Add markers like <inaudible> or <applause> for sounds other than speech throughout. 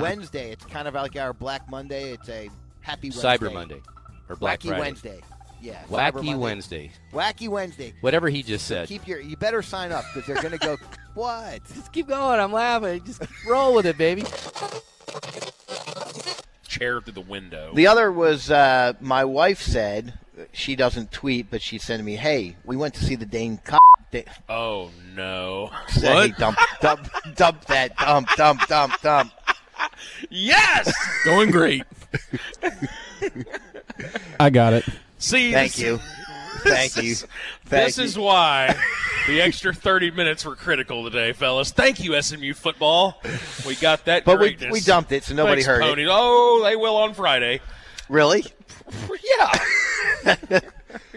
Wednesday. It's kind of like our Black Monday. It's a happy Wednesday. Cyber Monday or Black Wacky Friday. Wednesday. Yeah. Cyber Wacky Monday. Wednesday. Wacky Wednesday. Whatever he just said. Keep your. You better sign up because they're going to go. <laughs> what? Just keep going. I'm laughing. Just roll with it, baby. Chair through the window. The other was uh, my wife said she doesn't tweet, but she sent me, "Hey, we went to see the Dane Cobb." Da- oh no! Say, What? dump, dump, dump that, dump, dump, dump, dump. Yes. <laughs> Going great. I got it. See, Thank this- you, <laughs> thank you, thank this you. is why the extra 30 minutes were critical today, fellas. Thank you, SMU football. We got that But we we dumped it, so nobody Thanks, heard ponies. it. Oh, they will on Friday. Really? <laughs> Yeah.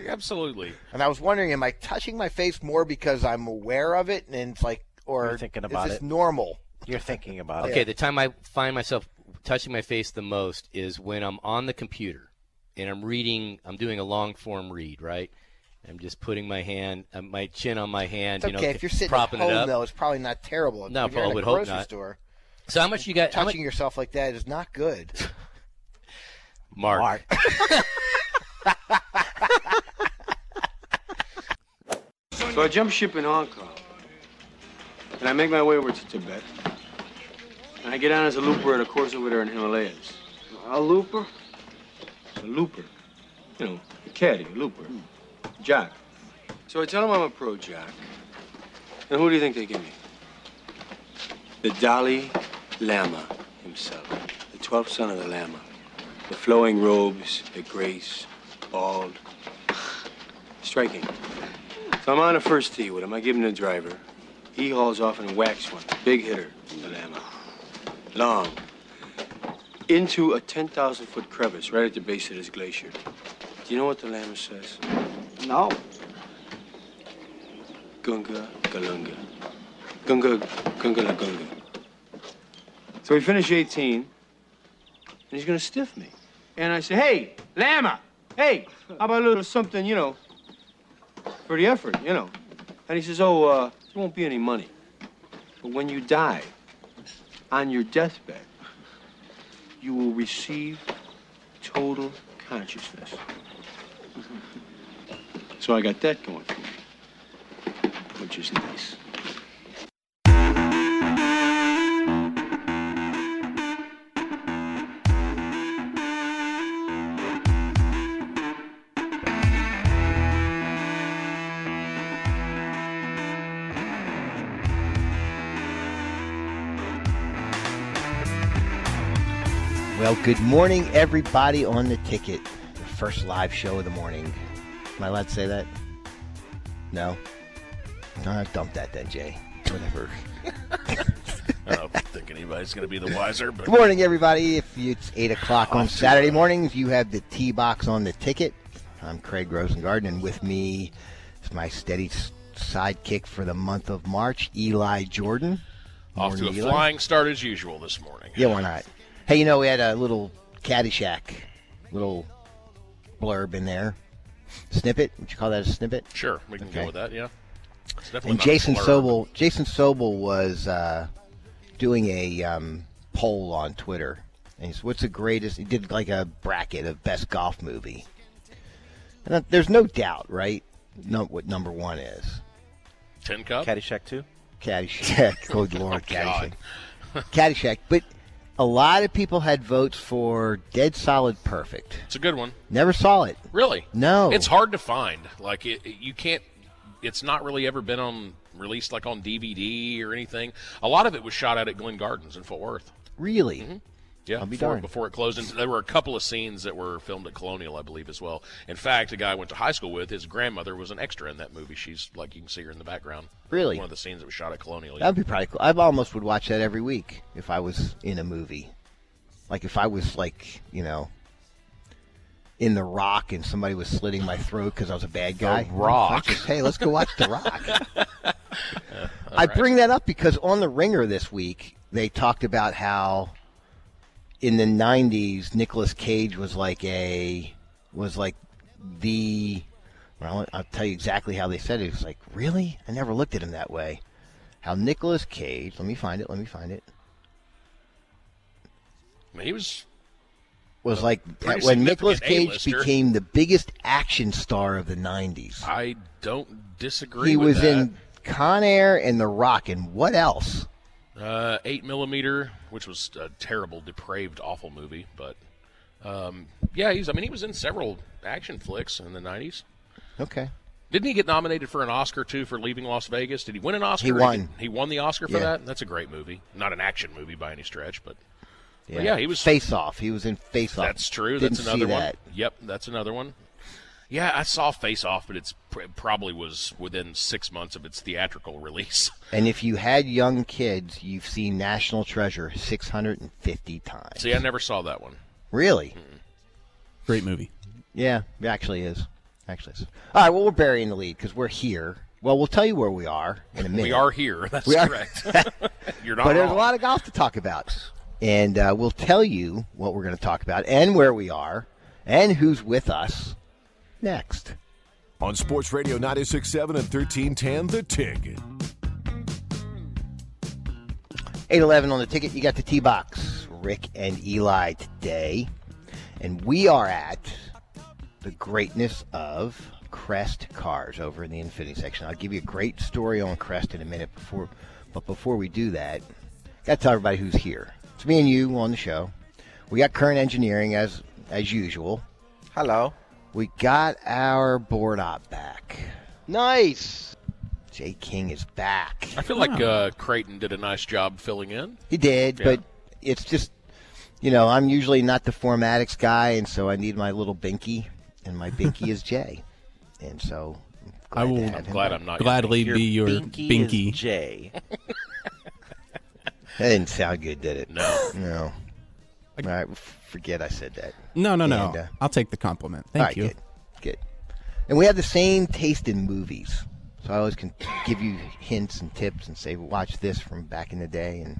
Absolutely. And I was wondering, am I touching my face more because I'm aware of it, and it's like, or You're thinking about is this it. normal? You're thinking about it. Okay, the time I find myself touching my face the most is when I'm on the computer and I'm reading. I'm doing a long form read, right? I'm just putting my hand, uh, my chin on my hand. It's you okay know, if you're sitting propping at home, it up. though. It's probably not terrible. No, if you're in I a would hope grocery not. store, So how much you got? How much, touching yourself like that is not good. Mark? Mark. <laughs> So I jump ship in Hong Kong, and I make my way over to Tibet. And I get on as a looper at a course over there in Himalayas. A looper? A looper. You know, a caddy, a looper. Jack. So I tell them I'm a pro jack. And who do you think they give me? The Dalai Lama himself, the 12th son of the Lama. The flowing robes, the grace, bald. Striking. So I'm on a first tee with him. I give him the driver. He hauls off and whacks one. Big hitter, the Lama. Long. Into a 10,000 foot crevice right at the base of this glacier. Do you know what the Lama says? No. Gunga Galunga. Gunga Gunga La Gunga. So we finish 18, and he's gonna stiff me. And I say, hey, Lama, hey, how about a little something, you know, for the effort, you know? And he says, oh, uh, there won't be any money. But when you die, on your deathbed, you will receive total consciousness. So I got that going for me, which is nice. Well, good morning, everybody on the ticket. The first live show of the morning. Am I allowed to say that? No. No, I dumped that then, Jay. Whatever. <laughs> I don't think anybody's going to be the wiser, but Good morning, everybody. If it's 8 o'clock on Saturday mornings, you have the T box on the ticket. I'm Craig Rosengarten, and with me is my steady sidekick for the month of March, Eli Jordan. off to a Eli. flying start as usual this morning. Yeah, why not? Hey, you know, we had a little Caddyshack, little blurb in there. Snippet? Would you call that a snippet? Sure, we can Okay. go with that, yeah. It's definitely And Jason. Sobel, Jason Sobel was uh, doing a um, poll on Twitter. And he's, what's the greatest? He did like a bracket of best golf movie. And uh, there's no doubt, right? No, what number one is Tin Cup? Caddyshack 2? Caddyshack. <laughs> Good Lord, <laughs> God. Caddyshack. Caddyshack. But a lot of people had votes for Dead Solid Perfect. It's a good one. Never saw it. Really? No. It's hard to find. Like it, you can't. It's not really ever been on released like on DVD or anything. A lot of it was shot out at Glen Gardens in Fort Worth. Really? Mm-hmm. Yeah, I'll be before, darned. before it closed. And there were a couple of scenes that were filmed at Colonial, I believe, as well. In fact, a guy I went to high school with, his grandmother was an extra in that movie. She's like you can see her in the background. Really? One of the scenes that was shot at Colonial. That'd be probably cool. I almost would watch that every week if I was in a movie. Like if I was like, you know, in The Rock and somebody was slitting my throat because I was a bad guy. Rock. Just, hey, let's go watch The Rock. <laughs> I bring that up because on The Ringer this week, they talked about how in the 90s, Nicolas Cage was like a, was like the, well, I'll tell you exactly how they said it. It was like, really? I never looked at him that way how Nicolas Cage, let me find it, let me find it. I mean, he was was like when Nicolas Cage A-lister. became the biggest action star of the '90s. I don't disagree. He was that. in Con Air and The Rock, and what else? Uh, eight millimeter, which was a terrible, depraved, awful movie. But um, yeah, he's. I mean, he was in several action flicks in the '90s. Okay. Didn't he get nominated for an Oscar too for Leaving Las Vegas? Did he win an Oscar? He won. He, he won the Oscar for Yeah. that. That's a great movie. Not an action movie by any stretch, but But yeah, he was- Face Off. He was in Face Off. that's true. Didn't that's another one. that. Yep, that's another one. Yeah, I saw Face Off, but it's pr- probably was within six months of its theatrical <laughs> release. And if you had young kids, you've seen National Treasure 650 times. See, I never saw that one. Really? Great movie. Yeah, it actually is. Actually is. All right, well, we're burying the lead because we're here. Well, we'll tell you where we are in a <laughs> minute. We are here. That's We are- correct. <laughs> You're not but there's a lot of golf to talk about. And uh, we'll tell you what we're going to talk about and where we are and who's with us next. On Sports Radio 96.7 and 1310, The Ticket. 811 on the ticket. You got the T box. Rick and Eli today. And we are at the greatness of Crest cars over in the Infiniti section. I'll give you a great story on Crest in a minute before but before we do that, got to tell everybody who's here. It's me and you on the show. We got current engineering as as usual. Hello. We got our board op back. Nice. Jay King is back. I feel like uh, Creighton did a nice job filling in. He did, Yeah. but it's just, you know, I'm usually not the formatics guy, and so I need my little binky, and my binky is Jay, <laughs> and so I'm I glad to will have Glad. I'm not. gladly Your be your binky, binky. is Jay. <laughs> <laughs> That didn't sound good, did it? No. No. All right, forget I said that. No, no, no. And, uh, I'll take the compliment. Thank right, you. good, good. And we have the same taste in movies, so I always can give you hints and tips and say, "Watch this from back in the day," and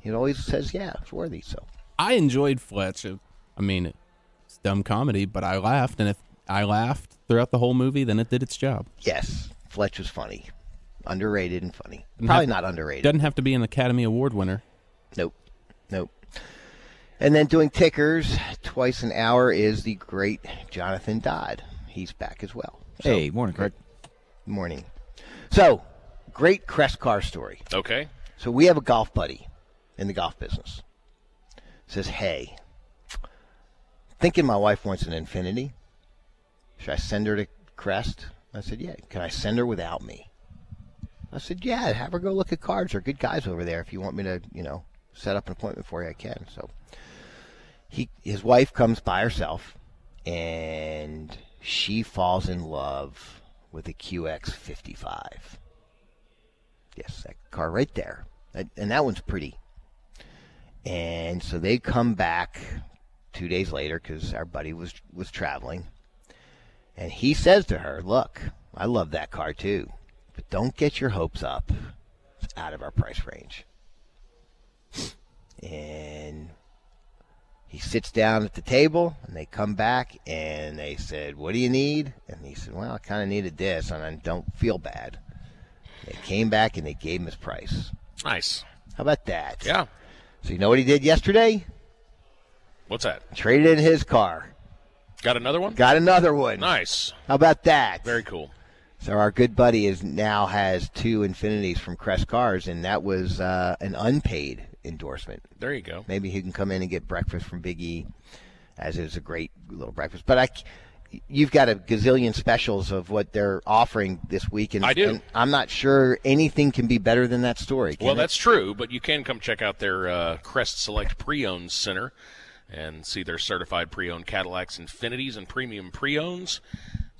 he always says, "Yeah, it's worthy." So I enjoyed Fletch. I mean, it's dumb comedy, but I laughed, and if I laughed throughout the whole movie, then it did its job. yes, Fletch was funny, underrated and funny. Probably not underrated. Doesn't have to be an Academy Award winner. Nope. Nope. And then doing tickers twice an hour is the great Jonathan Dodd. He's back as well. So, Hey, morning, Craig. Morning. So, great Crest car story. Okay. So we have a golf buddy in the golf business. Says, "Hey, thinking my wife wants an Infiniti. Should I send her to Crest?" I said, "Yeah." Can I send her without me? I said, "Yeah. Have her go look at cars. They're good guys over there. If you want me to, you know, set up an appointment for you, I can." So he, his wife comes by herself, and she falls in love with a QX55. Yes, that car right there. And that one's pretty. And so they come back two days later because our buddy was was traveling, and he says to her, "Look, I love that car too, but don't get your hopes up. It's out of our price range." And he sits down at the table, and they come back, and they said, "What do you need?" And he said, "Well, I kind of needed this, and I don't feel bad." They came back and they gave him his price. Nice. How about that? Yeah. So you know what he did yesterday? What's that? Traded in his car. Got another one? Got another one. Nice. How about that? Very cool. So our good buddy is now has two Infinitis from Crest Cars, and that was uh, an unpaid endorsement. There you go. Maybe he can come in and get breakfast from Big E, as is a great little breakfast. But I, you've got a gazillion specials of what they're offering this week, and I do. and I'm not sure anything can be better than that story. Well, it? that's true, but you can come check out their uh, Crest Select Pre-Owned Center and see their certified pre-owned Cadillacs, Infinitis, and premium pre-owns.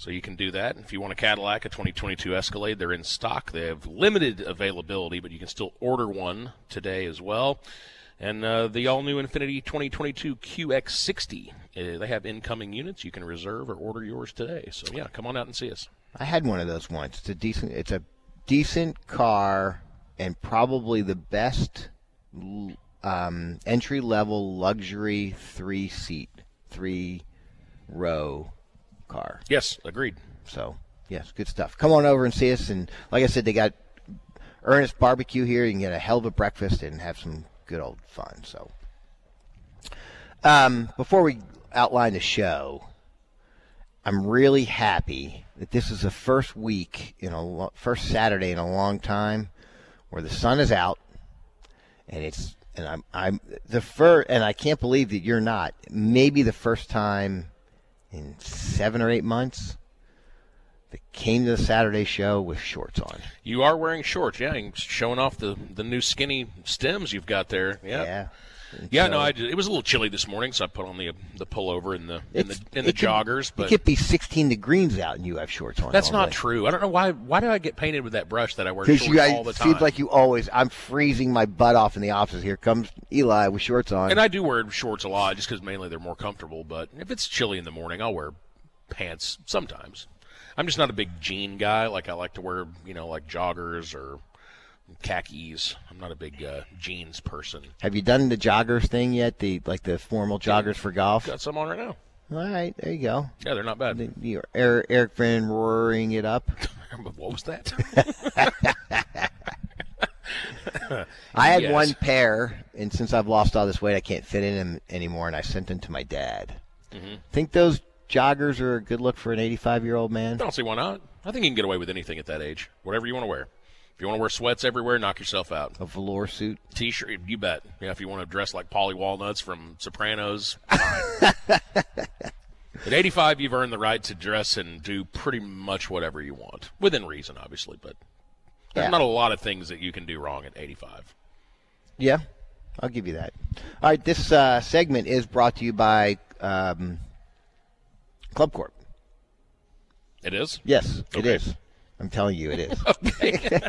So you can do that. If you want a Cadillac, a 2022 Escalade, they're in stock. They have limited availability, but you can still order one today as well. And uh, the all-new Infiniti 2022 QX60, uh, they have incoming units. You can reserve or order yours today. So yeah, come on out and see us. I had one of those once. It's a decent. It's a decent car, and probably the best um, entry level luxury three seat, three row car. Yes, agreed. So yes, good stuff. Come on over and see us. And like I said, they got Ernest Barbecue here. You can get a hell of a breakfast and have some good old fun. So. Um, before we outline the show, I'm really happy that this is the first week in a lo- first Saturday in a long time where the sun is out, and it's and I'm I'm the first, and I can't believe that you're not. Maybe the first time in seven or eight months that came to the Saturday show with shorts on. You are wearing shorts, yeah. and Showing off the, the new skinny stems you've got there. Yeah. Yeah. And Yeah, so- no, I, it was a little chilly this morning, so I put on the the pullover and the in the the it could- joggers. It But could be 16 degrees out and you have shorts on. that's not true. I don't know why. Why do I get painted with that brush that I wear Because shorts you guys, all the time? seems like you always. I'm freezing my butt off in the office. Here comes Eli with shorts on. and I do wear shorts a lot, just because mainly they're more comfortable. But if it's chilly in the morning, I'll wear pants sometimes. I'm just not a big jean guy. Like I like to wear, you know, like joggers or khakis. I'm not a big uh, jeans person. have you done the joggers thing yet? The like the formal joggers for golf. Got some on right now. All right, there you go. Yeah, they're not bad. Eric, Eric Van roaring it up. <laughs> what was that? <laughs> I had Yes. one pair, and since I've lost all this weight, I can't fit in them anymore, and I sent them to my dad. Mm-hmm. Think those joggers are a good look for an 85 year old man? I don't see why not. I think you can get away with anything at that age. Whatever you want to wear. You want to wear sweats everywhere, knock yourself out. A velour suit. T-shirt, you bet. Yeah, if you want to dress like Paulie Walnuts from Sopranos. <laughs> At 85, you've earned the right to dress and do pretty much whatever you want, within reason, obviously. But there's Yeah. not a lot of things that you can do wrong at 85. Yeah, I'll give you that. All right, this uh, segment is brought to you by um, Club Corp. It is. Yes, it Okay. is. I'm telling you, it is. <laughs>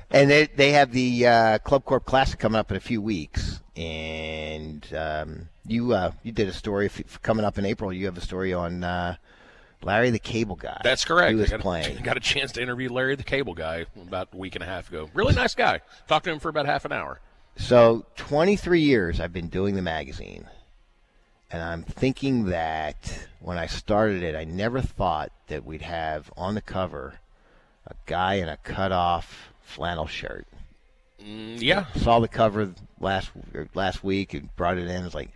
<laughs> and they they have the uh, Club Corp Classic coming up in a few weeks, and um, you uh, you did a story f- coming up in April. You have a story on uh, Larry the Cable Guy. That's correct. Who I got, playing? <laughs> Got a chance to interview Larry the Cable Guy about a week and a half ago. Really nice guy. Talked to him for about half an hour. So 23 years I've been doing the magazine, and I'm thinking that when I started it, I never thought that we'd have on the cover a guy in a cut-off flannel shirt. Mm, yeah, Saw the cover last last week and brought it in. It's like,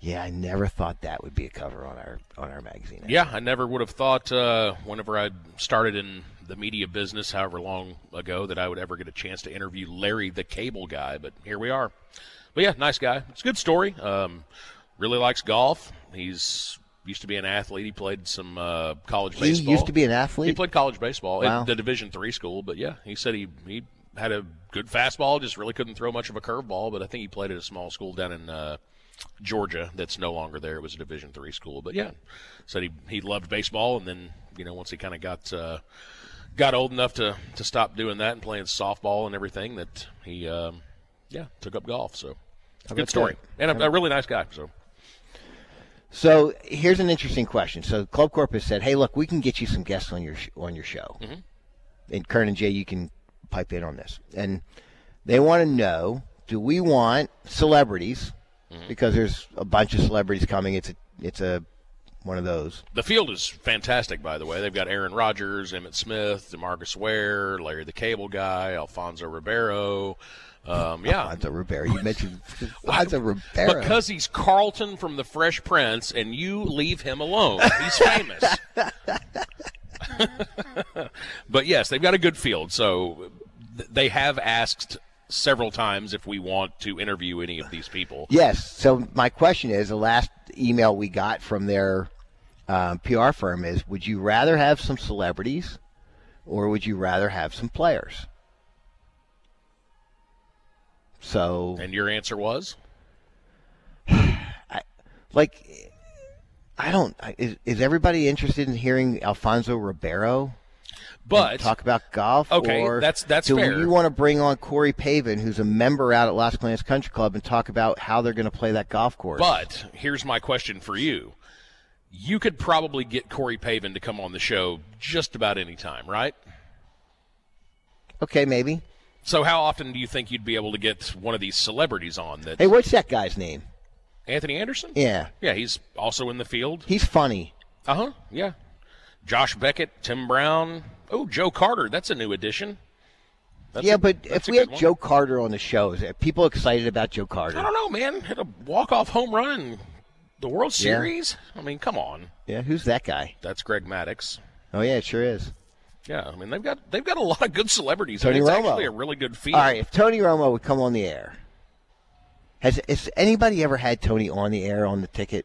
yeah, I never thought that would be a cover on our on our magazine. Yeah, I never would have thought uh, whenever I started in the media business, however long ago, that I would ever get a chance to interview Larry the Cable Guy. But here we are. But yeah, nice guy. It's a good story. Um, really likes golf. He's used to be an athlete. He played some uh, college He baseball. used to be an athlete. He played college baseball Wow. at the Division three school. But yeah, he said he he had a good fastball, just really couldn't throw much of a curveball. But I think he played at a small school down in. Uh, Georgia that's no longer there. It was a Division three school, but yeah, said he he loved baseball, and then you know once he kind of got uh, got old enough to to stop doing that and playing softball and everything, that he um, yeah took up golf. So good story that? and a, a really nice guy. So So here's an interesting question. So Club Corp has said, "Hey, look, we can get you some guests on your sh- on your show." Mm-hmm. And Kern and Jay, you can pipe in on this. And they want to know: Do we want celebrities? Mm-hmm. Because there's a bunch of celebrities coming. It's a it's a one of those. the field is fantastic, by the way. They've got Aaron Rodgers, Emmitt Smith, Demarcus Ware, Larry the Cable Guy, Alfonso Ribeiro. Um, yeah, Alfonso Rivera. You mentioned <laughs> Alfonso Ribeiro. Because he's Carlton from The Fresh Prince, and you leave him alone. He's famous. <laughs> <laughs> but yes, they've got a good field. So they have asked several times if we want to interview any of these people. Yes. So my question is: the last email we got from their um, PR firm is: Would you rather have some celebrities, or would you rather have some players? So, And your answer was? <sighs> I, like, I don't. Is, is everybody interested in hearing Alfonso Ribeiro But talk about golf? Okay, or that's- that's do fair. you want to bring on Corey Pavin, who's a member out at Las Colinas Country Club, and talk about how they're going to play that golf course? but here's my question for you. You could probably get Corey Pavin to come on the show just about any time, right? okay, maybe. So how often do you think you'd be able to get one of these celebrities on that Hey, what's that guy's name? Anthony Anderson? Yeah, Yeah, he's also in the field. he's funny. Uh huh. Yeah. Josh Beckett, Tim Brown. Oh, Joe Carter. That's a new addition. That's yeah, a- but if we had one. Joe Carter on the show, is people excited about Joe Carter? I don't know, man. Hit a walk off home run. The World Yeah. Series? I mean, come on. Yeah, who's that guy? That's Greg Maddux. Oh yeah, it sure is. Yeah, I mean they've got they've got a lot of good celebrities. Tony it's Romo. actually a really good field. All right, if Tony Romo would come on the air, has has anybody ever had Tony on the air on the ticket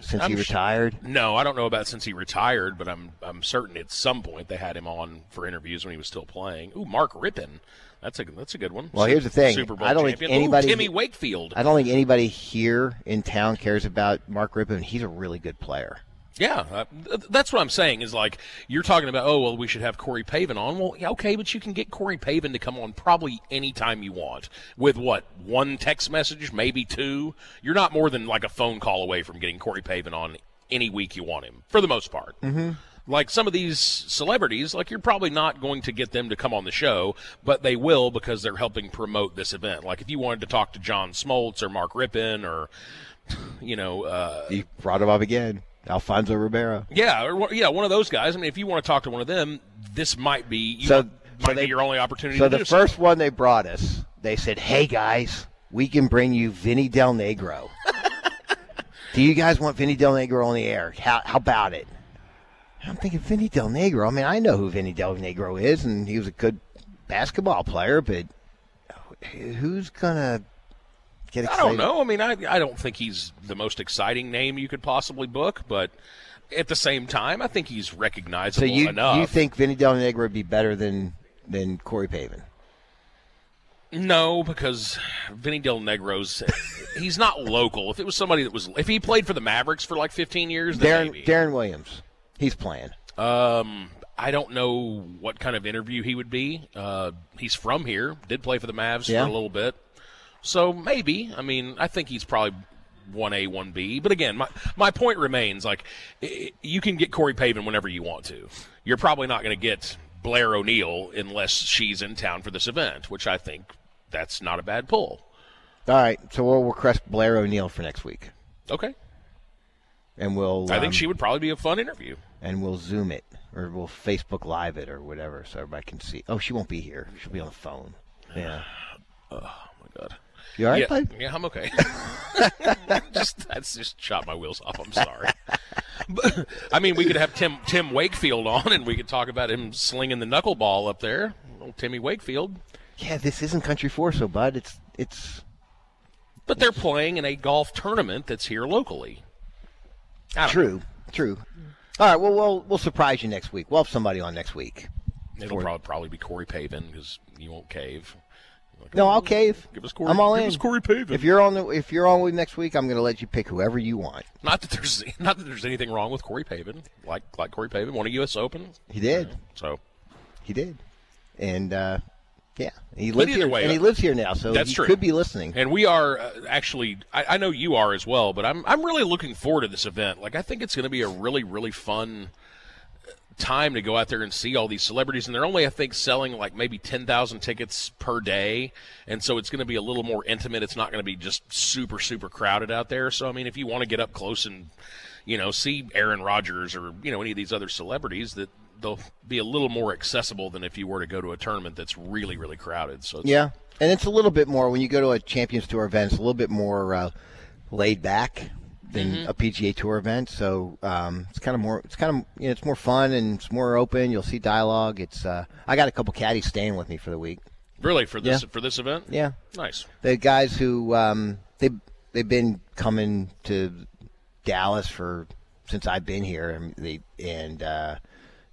since I'm he retired? No, I don't know about since he retired, but I'm I'm certain at some point they had him on for interviews when he was still playing. Ooh, Mark Rypien. That's a that's a good one. Well, here's the thing. Super Bowl I don't think champion. Ooh, anybody- Timmy Wakefield. I don't think anybody here in town cares about Mark Rypien. He's a really good player. Yeah, uh, th- that's what I'm saying. Is like you're talking about. Oh well, we should have Corey Pavin on. Well, yeah, okay, but you can get Corey Pavin to come on probably anytime you want with what one text message, maybe two. You're not more than like a phone call away from getting Corey Pavin on any week you want him, for the most part. Mm-hmm. Like some of these celebrities, like you're probably not going to get them to come on the show, but they will because they're helping promote this event. Like if you wanted to talk to John Smoltz or Mark Rypien or you know. Uh, You brought him up again, Alfonso Ribeiro. yeah, or one- yeah, one of those guys. I mean, if you want to talk to one of them, this might be you So- might so they- be your only opportunity. So the first one they brought us, they said, "Hey guys, we can bring you Vinny Del Negro. <laughs> Do you guys want Vinny Del Negro on the air? How, how about it?" I'm thinking Vinny Del Negro. I mean, I know who Vinny Del Negro is, and he was a good basketball player, but who's gonna get I don't know. I mean, I I don't think he's the most exciting name you could possibly book, but at the same time, I think he's So recognizable you enough. you think Vinny Del Negro would be better than than Corey Pavin? No, because Vinny Del Negro's <laughs> he's not local. If it was somebody that was, if he played for the Mavericks for like 15 years, then Deron maybe. Deron Williams, he's playing. Um, I don't know what kind of interview he would be. Uh, he's from here, did play for the Mavs Yeah. for a little bit, so maybe. I mean, I think he's probably one A, one B. But again, my my point remains: like you can get Corey Pavin whenever you want to. You're probably not going to get Blair O'Neal unless she's in town for this event, which I think that's not a bad pull. All right, so we'll request Blair O'Neal for next week, Okay, and we'll. I think um, she would probably be a fun interview. and we'll Zoom it or we'll Facebook Live it or whatever, so everybody can see. Oh, she won't be here. She'll be on the phone. Yeah. <sighs> Oh my god. You all right, yeah, bud? yeah, I'm okay. <laughs> just that's just shot my wheels off. I'm sorry. But, <laughs> I mean, we could have Tim Tim Wakefield on, and we could talk about him slinging the knuckleball up there. Old Timmy Wakefield. Yeah, this isn't Country Four, so bud, it's it's But they're playing in a golf tournament that's here locally. True, true. All right, well, we'll we'll surprise you next week. We'll have somebody on next week. It'll probably probably be Corey Pavin because you won't cave. Like, No, I'll cave. Give us Corey. I'm all give in. us Corey Pavin. If you're on the if you're on with next week, I'm going to let you pick whoever you want. not that there's <laughs> not that there's anything wrong with Corey Pavin. Like like Corey Pavin won a U.S. Open. He did. So He did. And uh, yeah, he lives here. way, and he uh, lives here now, so that's he true. could be listening. And we are uh, actually, I, I know you are as well, but I'm I'm really looking forward to this event. Like I think it's going to be a really really fun time to go out there and see all these celebrities, and they're only I think selling like maybe ten thousand tickets per day, and so it's going to be a little more intimate. It's not going to be just super super crowded out there. So I mean, if you want to get up close and you know see Aaron Rodgers or you know any of these other celebrities that. They'll be a little more accessible than if you were to go to a tournament that's really, really crowded. So Yeah, and it's a little bit more when you go to a Champions Tour event. It's a little bit more uh, laid back than Mm-hmm. a PGA Tour event. So um, it's kind of more. It's kind of you know, it's more fun and it's more open. You'll see dialogue. It's. Uh, I got a couple caddies staying with me for the week. really for this Yeah. for this event. Yeah, Nice. the guys who um, they they've been coming to Dallas for since I've been here, and they and uh,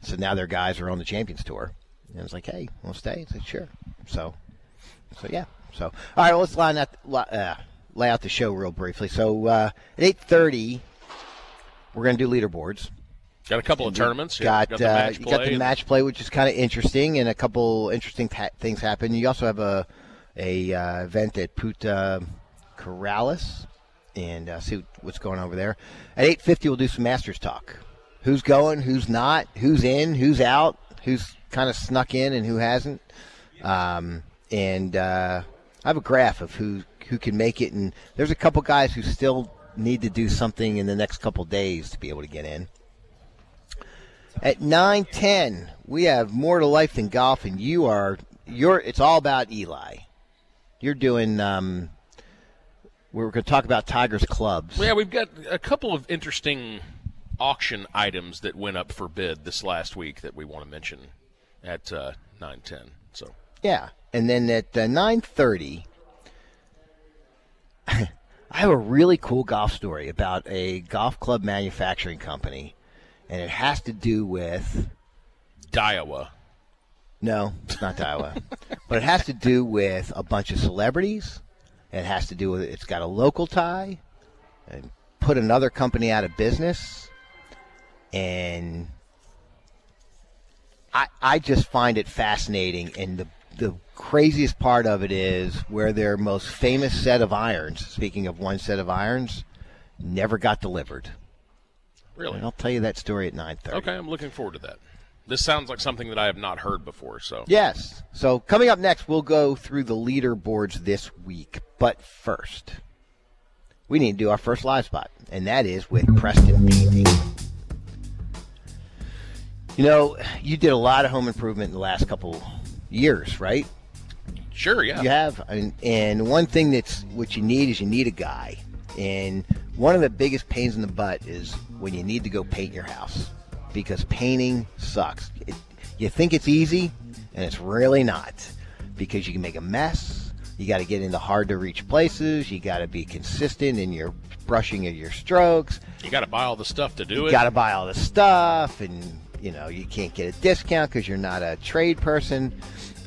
so now their guys are on the Champions Tour. And I was like, hey, we'll stay? I said, sure. So, so yeah. So all right, well, let's line li- uh, lay out the show real briefly. So uh, at eight thirty, we're going to do leaderboards. Got a couple of tournaments. Yeah, Got, got the uh, match you play. got the match play, which is kind of interesting, and a couple interesting things happen. You also have a a uh, event at Puta Corrales, and uh, see what's going on over there. At eight fifty, we'll do some Masters talk. Who's going? Who's not? Who's in? Who's out? Who's kind of snuck in and who hasn't? Um, and uh, I have a graph of who who can make it, and there's a couple guys who still need to do something in the next couple days to be able to get in. At nine ten, we have more to life than golf, and you are you're. It's all about Eli. You're doing um, we're going to talk about Tigers clubs. Yeah, we've got a couple of interesting auction items that went up for bid this last week that we want to mention at uh, 9:10. So Yeah, and then at uh, nine thirty, I have a really cool golf story about a golf club manufacturing company, and it has to do with Daiwa. no, it's not Iowa, <laughs> but it has to do with a bunch of celebrities. It has to do with it's got a local tie, and put another company out of business, and I I just find it fascinating. And the the craziest part of it is where their most famous set of irons. Speaking of one set of irons, never got delivered. Really? And I'll tell you that story at nine thirty. Okay, I'm looking forward to that. This sounds like something that I have not heard before. So Yes. So coming up next, we'll go through the leaderboards this week. But first, we need to do our first live spot, and that is with Preston Painting. You know, you did a lot of home improvement in the last couple years, right? Sure, yeah. You have, and, and one thing that's what you need is you need a guy, and one of the biggest pains in the butt is when you need to go paint your house because painting sucks. It, you think it's easy, and it's really not because you can make a mess. You got to get into hard to reach places. You got to be consistent in your brushing of your strokes. You got to buy all the stuff to do You it. You got to buy all the stuff, and you know you can't get a discount because you're not a trade person.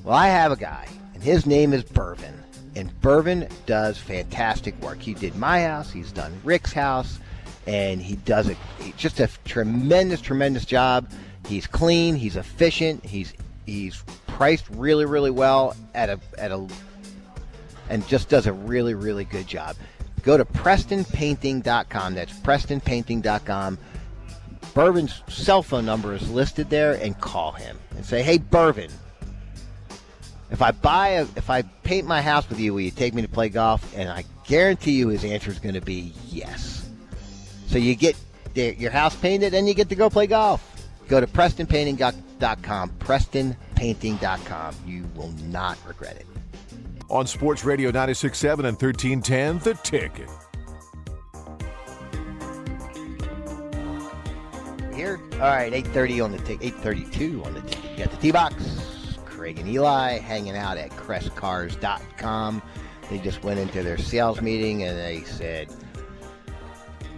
Well, I have a guy, and his name is Burvin, and Burvin does fantastic work. He did my house, he's done Rick's house, and he does it just a tremendous, tremendous job. He's clean, he's efficient, he's he's priced really, really well at a at a and just does a really, really good job. Go to PrestonPainting.com. That's PrestonPainting.com. Bourbon's cell phone number is listed there, and call him and say, "Hey, Bourbon, if I buy a, if I paint my house with you, will you take me to play golf?" And I guarantee you, his answer is going to be yes. So you get your house painted, and you get to go play golf. Go to PrestonPainting.com. PrestonPainting.com. You will not regret it. On Sports Radio 96.7 and 1310, The Ticket. Here, all right, eight thirty on the tick, eight thirty-two on the ticket. You got the T-box. Craig and Eli hanging out at CrestCars.com. They just went into their sales meeting and they said,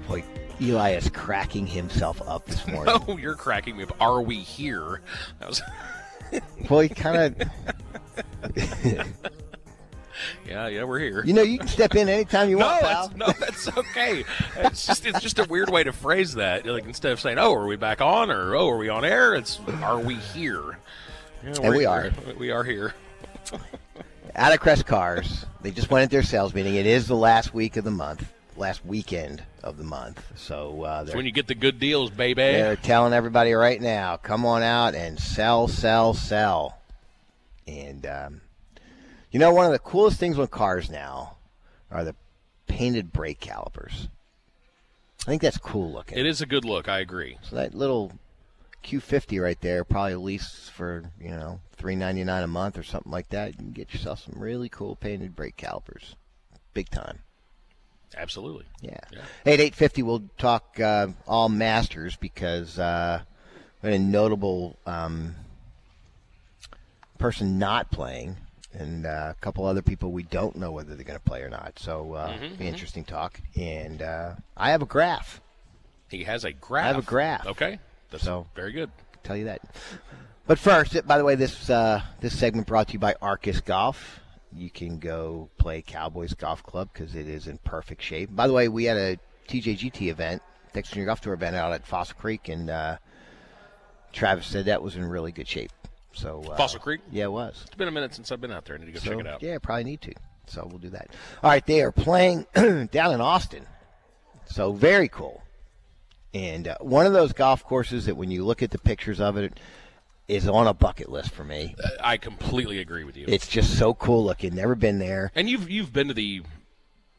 "Boy, Eli is cracking himself up this <laughs> morning." Oh, you're cracking me up. Are we here? That was, <laughs> Boy, kind of. <laughs> yeah, yeah, we're here. You know, you can step in anytime you no, want, pal. that's, no, that's okay. It's just it's just a weird way to phrase that. Like instead of saying, "Oh, are we back on?" or "Oh, are we on air?" It's "Are we here?" Yeah, And we are here. <laughs> Out of Crest Cars, they just went into their sales meeting. It is the last week of the month, last weekend of the month. So uh, when you get the good deals, baby. They're telling everybody right now, come on out and sell, sell, sell. And um, you know, one of the coolest things with cars now are the painted brake calipers. I think that's cool looking. It is a good look. I agree. So that little Q50 right there probably leases for you know three ninety nine a month or something like that. You can get yourself some really cool painted brake calipers, big time. Absolutely. Yeah. Yeah. Hey, at eight fifty, we'll talk uh, all Masters because uh, a notable um, person not playing, and uh, a couple other people we don't know whether they're going to play or not. So, uh, Mm-hmm, be interesting talk. And uh, I have a graph. He has a graph. I have a graph. Okay. That's So- very good. tell you that. But first, by the way, this uh, this segment brought to you by Arcis Golf. You can go play Cowboys Golf Club because it is in perfect shape. By the way, we had a TJGT event, Texas Junior Golf Tour event out at Fossil Creek, and uh, Travis said that was in really good shape. So uh, Fossil Creek? yeah, it was. It's been a minute since I've been out there. I need to go So, check it out. Yeah, probably need to. So we'll do that. All right, they are playing <clears throat> down in Austin. So very cool. And uh, one of those golf courses that when you look at the pictures of it is on a bucket list for me. I completely agree with you. It's just so cool looking. Never been there. and you've you've been to the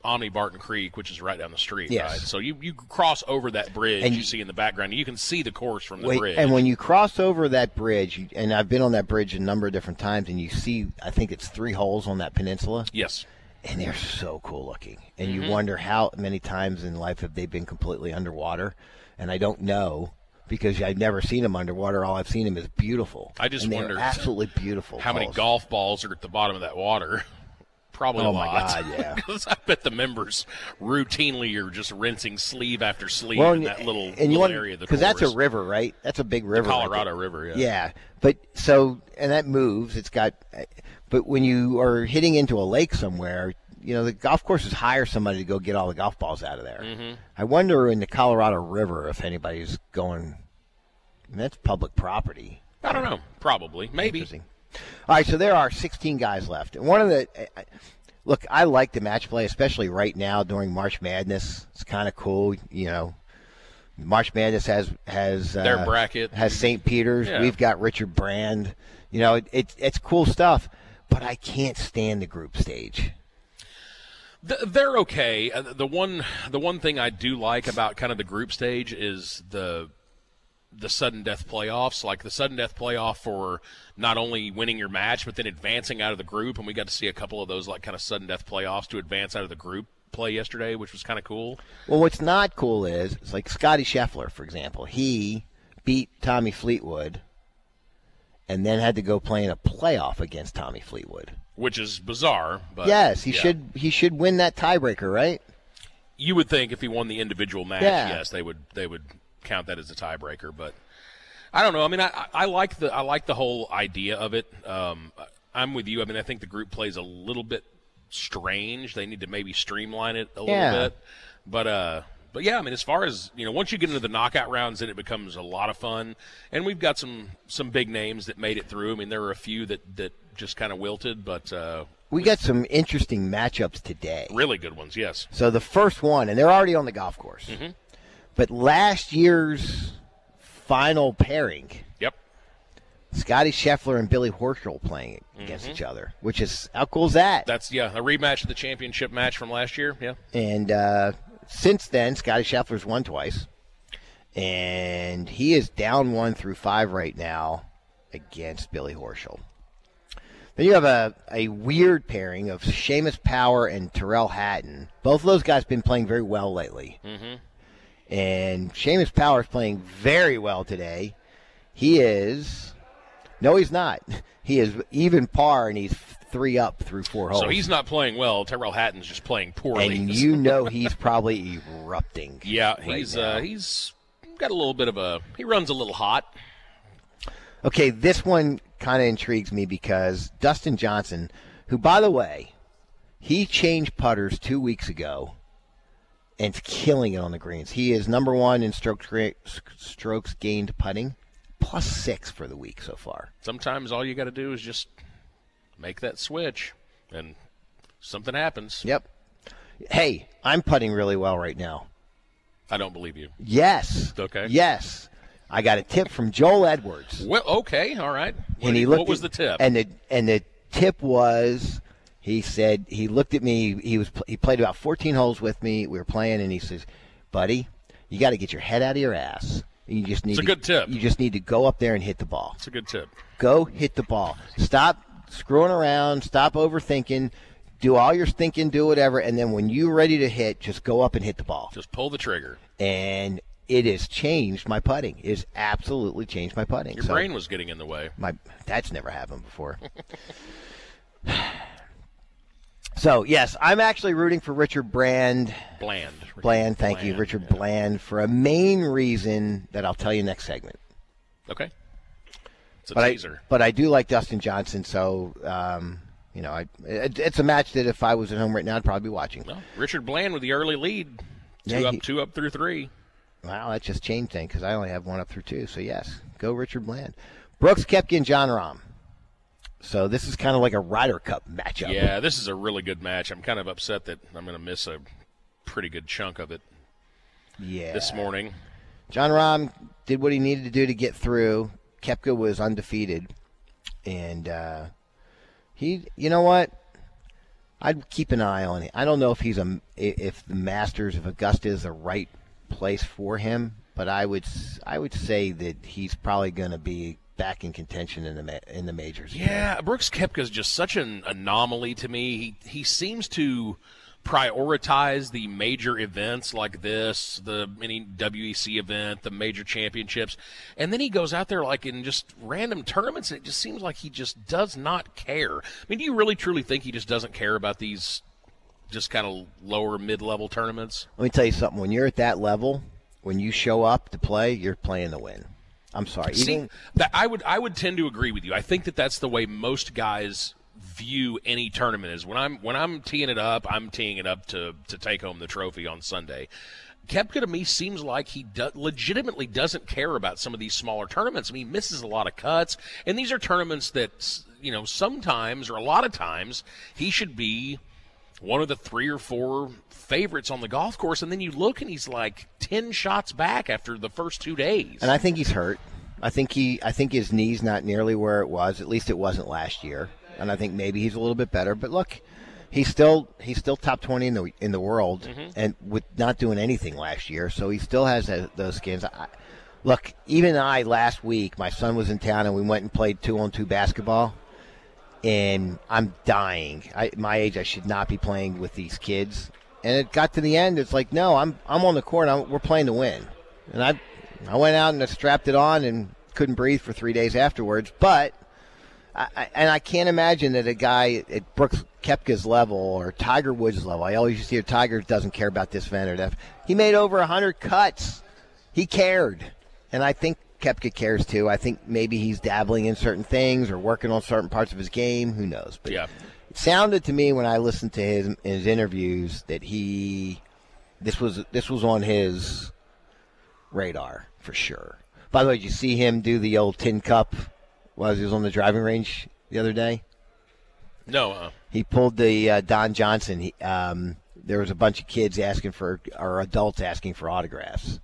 Omni Barton Creek, which is right down the street, Yes. right? So you, you cross over that bridge And you you- see in the background. You can see the course from the Wait, bridge. and when you cross over that bridge, you, and I've been on that bridge a number of different times, and you see, I think it's three holes on that peninsula. yes, and they're so cool looking. And Mm-hmm. you wonder how many times in life have they been completely underwater? And I don't know because I've never seen them underwater. All I've seen them is beautiful. I just wonder absolutely beautiful. How many golf balls are at the bottom of that water? <laughs> Probably Oh a my lot. God, <laughs> yeah. Because I bet the members routinely are just rinsing sleeve after sleeve Well, in that little, and little want area of the because that's a river, right? That's a big river. right Colorado. River, yeah. Yeah, but so and that moves. It's got, but when you are hitting into a lake somewhere, you know the golf courses hire somebody to go get all the golf balls out of there. Mm-hmm. I wonder in the Colorado River if anybody's going. That's public property. I don't know. Probably. Maybe. All right, so there are 16 guys left, and one of the I- I- look, I like the match play, especially right now during March Madness. It's kind of cool, you know. March Madness has has uh, Their bracket. has St. Peter's. Yeah. We've got Richard Brand. You know, it, it, it's cool stuff, but I can't stand the group stage. Th- They're okay. Uh, The one, the one thing I do like about kind of the group stage is the the sudden death playoffs, like the sudden death playoff for not only winning your match but then advancing out of the group. And we got to see a couple of those like kind of sudden death playoffs to advance out of the group play yesterday, which was kind of cool. Well, what's not cool is it's like Scotty Scheffler, for example. He beat Tommy Fleetwood, and then had to go play in a playoff against Tommy Fleetwood. Which is bizarre, but yes, he yeah. should he should win that tiebreaker, right? You would think if he won the individual match, Yeah. yes, they would they would count that as a tiebreaker. But I don't know. I mean, I, I like the I like the whole idea of it. Um, I'm with you. I mean, I think the group plays a little bit strange. They need to maybe streamline it a little Yeah. bit. But uh, but yeah, I mean, as far as you know, once you get into the knockout rounds, then it becomes a lot of fun. And we've got some some big names that made it through. I mean, there were a few that that just kind of wilted, but uh, We got some interesting matchups today. really good ones. Yes. So the first one, and they're already on the golf course. Mm-hmm. But last year's final pairing, Yep. Scotty Scheffler and Billy Horschel playing against each other, which is how cool is that? Mm-hmm. That's yeah, a rematch of the championship match from last year. Yeah. And uh, since then, Scotty Scheffler's won twice, and he is down one through five right now against Billy Horschel. Then you have a, a weird pairing of Seamus Power and Tyrrell Hatton. Both of those guys have been playing very well lately. Mm-hmm. And Seamus Power is playing very well today. He is. No, he's not. <laughs> He is even par, and he's three up through four holes. So he's not playing well. Tyrrell Hatton's just playing poorly. and <laughs> you know he's probably erupting. yeah, right he's now. uh, he's got a little bit of a he runs a little hot. Okay, this one kind of intrigues me because Dustin Johnson, who, by the way, he changed putters two weeks ago and is killing it on the greens. He is number one in strokes, strokes gained putting, plus six for the week so far. Sometimes all you got to do is just make that switch, and something happens. Yep. Hey, I'm putting really well right now. I don't believe you. Yes. Okay. Yes. I got a tip from Joel Edwards. Well, okay, all right. What, and he what was at- the tip? And the and the tip was he said he looked at me. He was he played about 14 holes with me. We were playing, and he says, "Buddy, you got to get your head out of your ass. You just need It's a to- good tip. You just need to go up there and hit the ball. It's a good tip. Go hit the ball. Stop screwing around. Stop overthinking." Do all your thinking, do whatever, and then when you're ready to hit, just go up and hit the ball. Just pull the trigger. And it has changed my putting. It has absolutely changed my putting. Your So- brain was getting in the way. my that's never happened before. <sighs> so yes, I'm actually rooting for Richard Brand. Bland. Bland, thank you, Richard yeah. Bland, for a main reason that I'll tell you next segment. Okay. It's a But I, teaser. but I do like Dustin Johnson, so um, you know, I, it, it's a match that if I was at home right now, I'd probably be watching. Well, Richard Bland with the early lead. Two Yeah, up, he- two up through three. Wow, that just changed things because I only have one up through two. So yes, go Richard Bland, Brooks Koepka, and Jon Rahm. So this is kind of like a Ryder Cup matchup. Yeah, this is a really good match. I'm kind of upset that I'm going to miss a pretty good chunk of it yeah. this morning. Jon Rahm did what he needed to do to get through. Koepka was undefeated, and uh, he, you know what? I'd keep an eye on it. I don't know if he's a if the Masters of Augusta is the right place for him, but I would I would say that he's probably going to be back in contention in the in the majors. Yeah, Brooks Koepka is just such an anomaly to me. He he seems to prioritize the major events like this, the mini WGC event, the major championships, and then he goes out there like in just random tournaments, and it just seems like he just does not care. I mean, do you really truly think he just doesn't care about these just kind of lower mid level tournaments? Let me tell you something. When you're at that level, when you show up to play, you're playing to win. I'm sorry. See, Even that I would I would tend to agree with you. I think that that's the way most guys view any tournament is when I'm when I'm teeing it up, I'm teeing it up to to take home the trophy on Sunday. Koepka to me seems like he do, legitimately doesn't care about some of these smaller tournaments. I mean, he misses a lot of cuts, and these are tournaments that you know sometimes or a lot of times he should be one of the three or four favorites on the golf course, and then you look and he's like ten shots back after the first two days. and I think he's hurt. I think he I think his knee's not nearly where it was. At least it wasn't last year. And I think maybe he's a little bit better. But look, he's still he's still top 20 in the in the world mm-hmm. and with not doing anything last year. So he still has that, those skins. I, look, even I last week, my son was in town and we went and played 2 on 2 basketball. And I'm dying. I, my age, I should not be playing with these kids. And it got to the end. It's like, no, I'm I'm on the court. I'm, we're playing to win. And I I went out and I strapped it on and couldn't breathe for three days afterwards. But I, and I can't imagine that a guy at Brooks Koepka's level or Tiger Woods' level. I always used to hear Tiger doesn't care about this event or that. He made over hundred cuts. He cared, and I think Koepka cares too. I think maybe he's dabbling in certain things or working on certain parts of his game. Who knows? But yeah. it sounded to me when I listened to his his interviews that he this was this was on his radar for sure. By the way, did you see him do the old tin cup while he was on the driving range the other day? No, uh, He pulled the uh, Don Johnson. He, um, there was a bunch of kids asking for, or adults asking for autographs,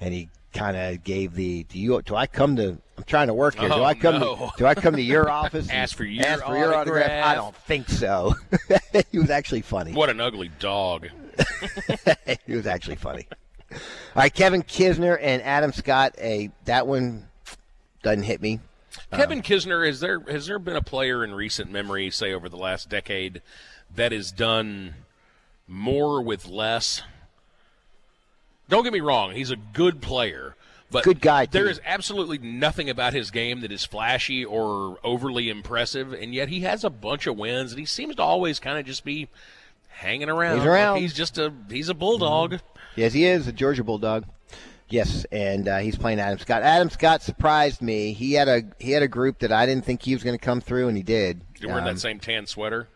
and he kind of gave the. Do you? Do I come to? I'm trying to work here. do Oh, I come? no. To, do I come to your <laughs> office? Ask for your ask for your autograph? I don't think so. <laughs> he was actually funny. what an ugly dog. <laughs> he was actually funny. All right, Kevin Kisner and Adam Scott. A that one doesn't hit me. Kevin Kisner, is there has there been a player in recent memory, say over the last decade, that has done more with less? Don't get me wrong, he's a good player, but Good guy, too. There is absolutely nothing about his game that is flashy or overly impressive, and yet he has a bunch of wins, and he seems to always kind of just be hanging around. He's like around. he's just a he's a bulldog. Yes, he is a Georgia Bulldog. Yes, and uh, he's playing Adam Scott. Adam Scott surprised me. He had a he had a group that I didn't think he was going to come through, and he did. Did he wear Um, that same tan sweater,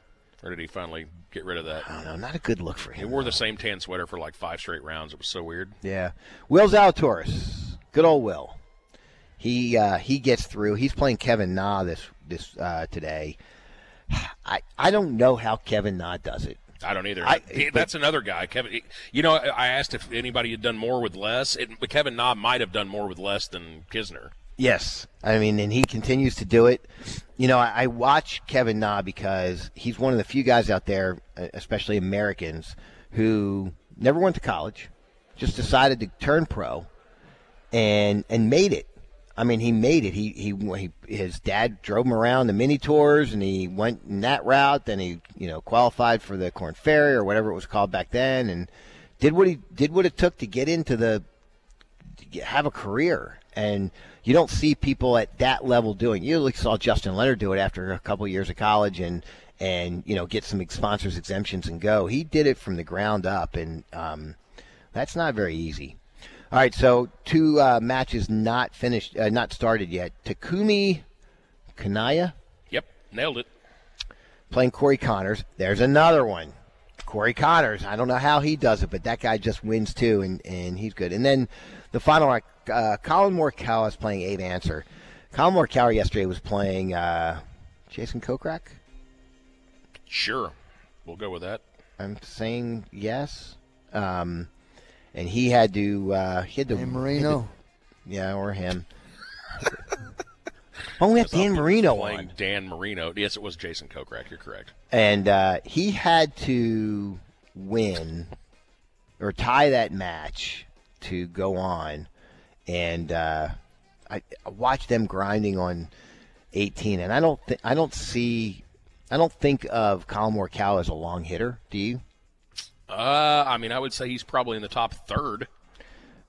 or did he finally get rid of that? I don't know, not a good look for him. He wore the same tan sweater for like five straight rounds. It was so weird. Yeah, Will Zalatoris, good old Will. He uh, he gets through. He's playing Kevin Na this this uh, today. I I don't know how Kevin Na does it. I don't either. I- He- but- that's another guy, Kevin. he- You know, I asked if anybody had done more with less. It, Kevin Knob might have done more with less than Kisner. Yes, I mean, and he continues to do it. You know, I, I watch Kevin Na because he's one of the few guys out there, uh, especially Americans, who never went to college, just decided to turn pro, and and made it. I mean, he made it. He he, he his dad drove him around the mini tours, and he went in that route. Then he you know qualified for the Corn Ferry or whatever it was called back then, and did what he did what it took to get into the have a career. And you don't see people at that level doing. You saw Justin Leonard do it after a couple years of college and and you know get some sponsors exemptions and go. He did it from the ground up, and um, that's not very easy. All right, so two uh, matches not finished, uh, not started yet. Takumi Kanaya Yep, nailed it. playing Corey Conners. There's another one. Corey Conners. I don't know how he does it, but that guy just wins too, and, and he's good. And then the final, uh, Collin Morikawa is playing Abe Ancer. Collin Morikawa yesterday was playing uh, Jason Kokrak. Sure, we'll go with that. I'm saying yes. Um, and he had to. Uh, he had to. Hey, Marino. Yeah, or him. <laughs> oh, we have Dan Marino Playing on. Dan Marino. Yes, it was Jason Kokrak. You're correct. and uh, he had to win or tie that match to go on. And uh, I, I watch them grinding on 18, and I don't th- I don't see I don't think of Collin Morikawa as a long hitter. Do you? Uh, I mean, I would say he's probably in the top third.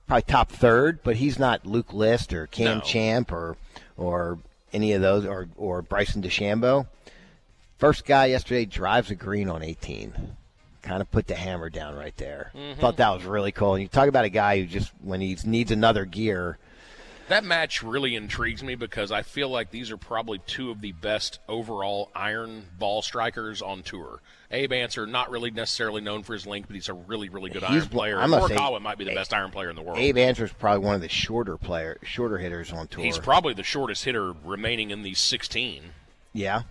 Probably top third, but he's not Luke List or Cam No. Champ or or any of those or or Bryson DeChambeau. First guy yesterday drives a green on 18. Kind of put the hammer down right there. Mm-hmm. Thought that was really cool. And you talk about a guy who just when he needs another gear, That match really intrigues me because I feel like these are probably two of the best overall iron ball strikers on tour. Abe Ancer, not really necessarily known for his length, but he's a really, really good He's- iron player. I must say, Morikawa might be the best iron player in the world. Abe Ancer's probably one of the shorter player, shorter hitters on tour. He's probably the shortest hitter remaining in these 16. yeah,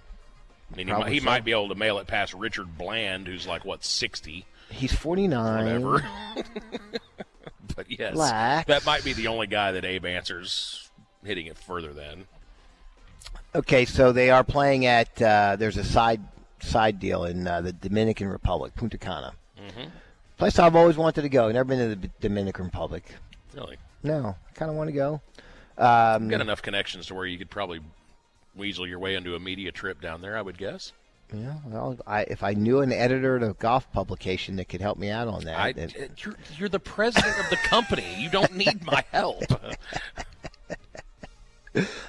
I mean, he, might, he so. might be able to mail it past Richard Bland, who's like what 60, he's 49. whatever. <laughs> but yes, Relax. that might be the only guy that Abe Ancer's hitting it further than. Okay, so they are playing at. Uh, there's a side side deal in uh, the Dominican Republic, Punta Cana. Mm-hmm. Place I've always wanted to go. Never been to the Dominican Republic. Really, No, I kind of want to go. Um, got enough connections to where you could probably weasel your way into a media trip down there. I would guess. yeah, well, I, if I knew an editor at a golf publication that could help me out on that, I, then- uh, you're, you're the president of the company. You don't need my help. <laughs>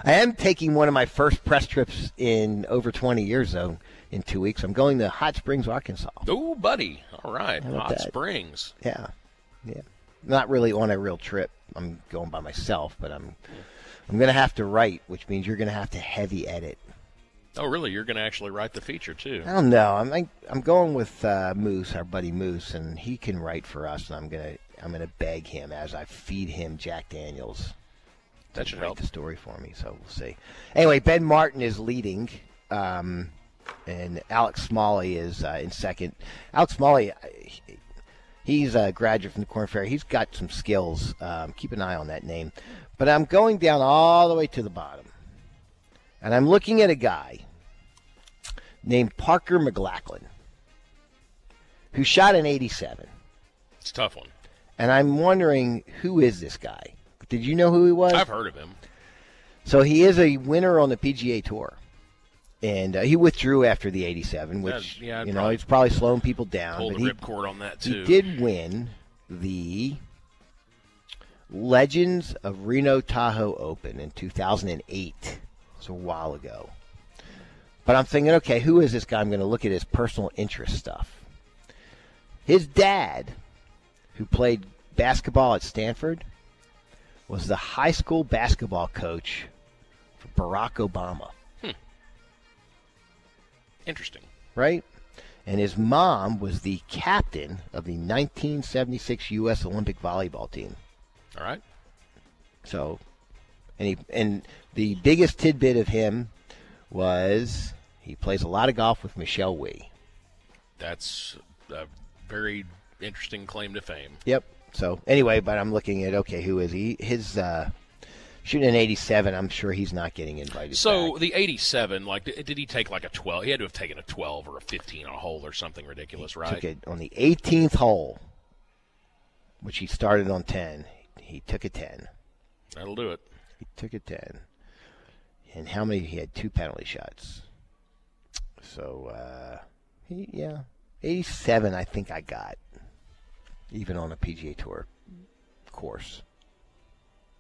I am taking one of my first press trips in over 20 years, though. In two weeks, I'm going to Hot Springs, Arkansas. oh, buddy. All right, Hot that? Springs. Yeah, yeah. Not really on a real trip. I'm going by myself, but I'm I'm going to have to write, which means you're going to have to heavy edit. Oh, really? You're going to actually write the feature too? I don't know. I'm I, I'm going with uh, Moose, our buddy Moose, and he can write for us. And I'm gonna I'm gonna beg him as I feed him Jack Daniels. That should write help. the story for me. So we'll see. Anyway, Ben Martin is leading, um, and Alex Smalley is uh, in second. Alex Smalley, he's a graduate from the Corn Ferry. He's got some skills. Um, keep an eye on that name. But I'm going down all the way to the bottom, and I'm looking at a guy named Parker McLachlin, who shot an 87. It's a tough one. And I'm wondering who is this guy? Did you know who he was? I've heard of him. So he is a winner on the PGA Tour, and uh, he withdrew after the '87, which Yeah, yeah, you know he's probably slowing people down. Pull But the he, ripcord on that too. he did win the Legends of Reno Tahoe Open in 2008. It's a while ago. But I'm thinking, okay, who is this guy? I'm going to look at his personal interest stuff. His dad, who played basketball at Stanford, was the high school basketball coach for Barack Obama, Hmm. Interesting. right? And his mom was the captain of the 1976 U.S. Olympic volleyball team. All right. So, and he, and the biggest tidbit of him was he plays a lot of golf with Michelle Wie. That's a very interesting claim to fame. Yep. So anyway, but I'm looking at okay, who is he? His uh, shooting an 87. I'm sure he's not getting invited. So back. the 87, like, did did he take like a 12? He had to have taken a 12 or a 15 on a hole or something ridiculous, right? took it on the 18th hole, which he started on 10. He took a 10. That'll do it. He took a 10. And how many? He had two penalty shots. So, uh, he, yeah, 87, I think I got, even on a PGA Tour course.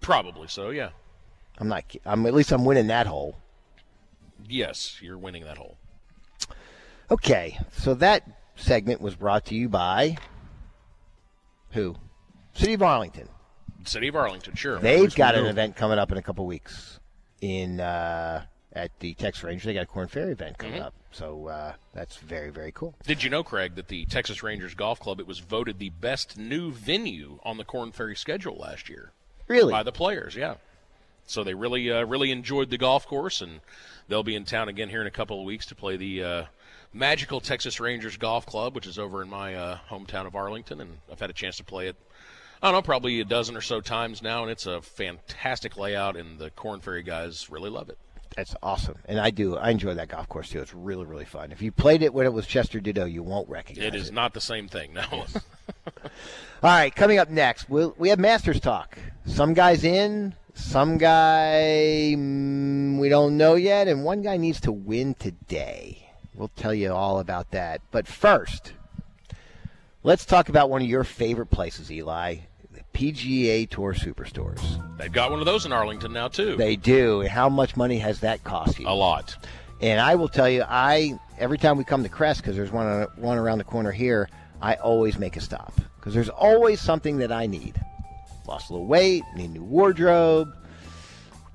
Probably so, yeah. I'm not, I'm, at least I'm winning that hole. Yes, you're winning that hole. Okay, so that segment was brought to you by who? City of Arlington. City of Arlington, sure. They've got an event coming up in a couple weeks in uh, at the Texas Rangers. They got a Corn Ferry event coming Mm-hmm. up, so uh, that's very very cool. Did you know, Craig, that the Texas Rangers Golf Club it was voted the best new venue on the Corn Ferry schedule last year Really? by the players? Yeah. So they really, uh, really enjoyed the golf course, and they'll be in town again here in a couple of weeks to play the uh, magical Texas Rangers Golf Club, which is over in my uh, hometown of Arlington, and I've had a chance to play it. I don't know, probably a dozen or so times now, and it's a fantastic layout, and the Corn Ferry guys really love it. That's awesome, and I do. I enjoy that golf course too. It's really really fun. If you played it when it was Chester Ditto, you won't recognize it. It is not the same thing, no. <laughs> All right, coming up next, we'll, we have Masters talk. Some guys in, some guy mm, we don't know yet, and one guy needs to win today. We'll tell you all about that. But first, let's talk about one of your favorite places, Eli. PGA Tour Superstores. They've got one of those in Arlington now too. They do. How much money has that cost you? a lot. And I will tell you, I every time we come to Crest, because there's one one around the corner here, I always make a stop because there's always something that I need. Lost a little weight, need new wardrobe.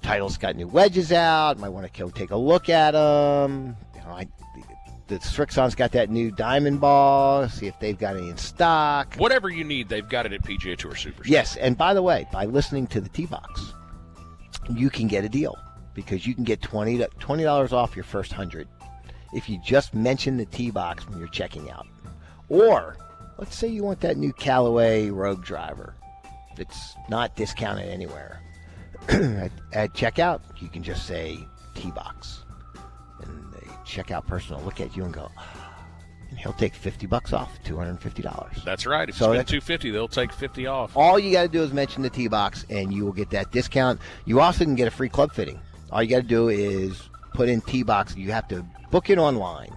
Title's got new wedges out. Might want to go take a look at them. You know, I, the, Srixon's got that new diamond ball. See if they've got any in stock. Whatever you need, they've got it at PGA Tour Superstore. Yes, and by the way, by listening to the T Box, you can get a deal because you can get 20 dollars off your first hundred if you just mention the T Box when you're checking out. Or let's say you want that new Callaway Rogue driver that's not discounted anywhere. <clears throat> at, at checkout, you can just say T Box, checkout person will look at you and go, and he'll take 50 bucks off, $250. That's right. If So you spend that's- two fifty, they'll take fifty off. All you got to do is mention the T box, and you will get that discount. You also can get a free club fitting. All you got to do is put in T box. You have to book it online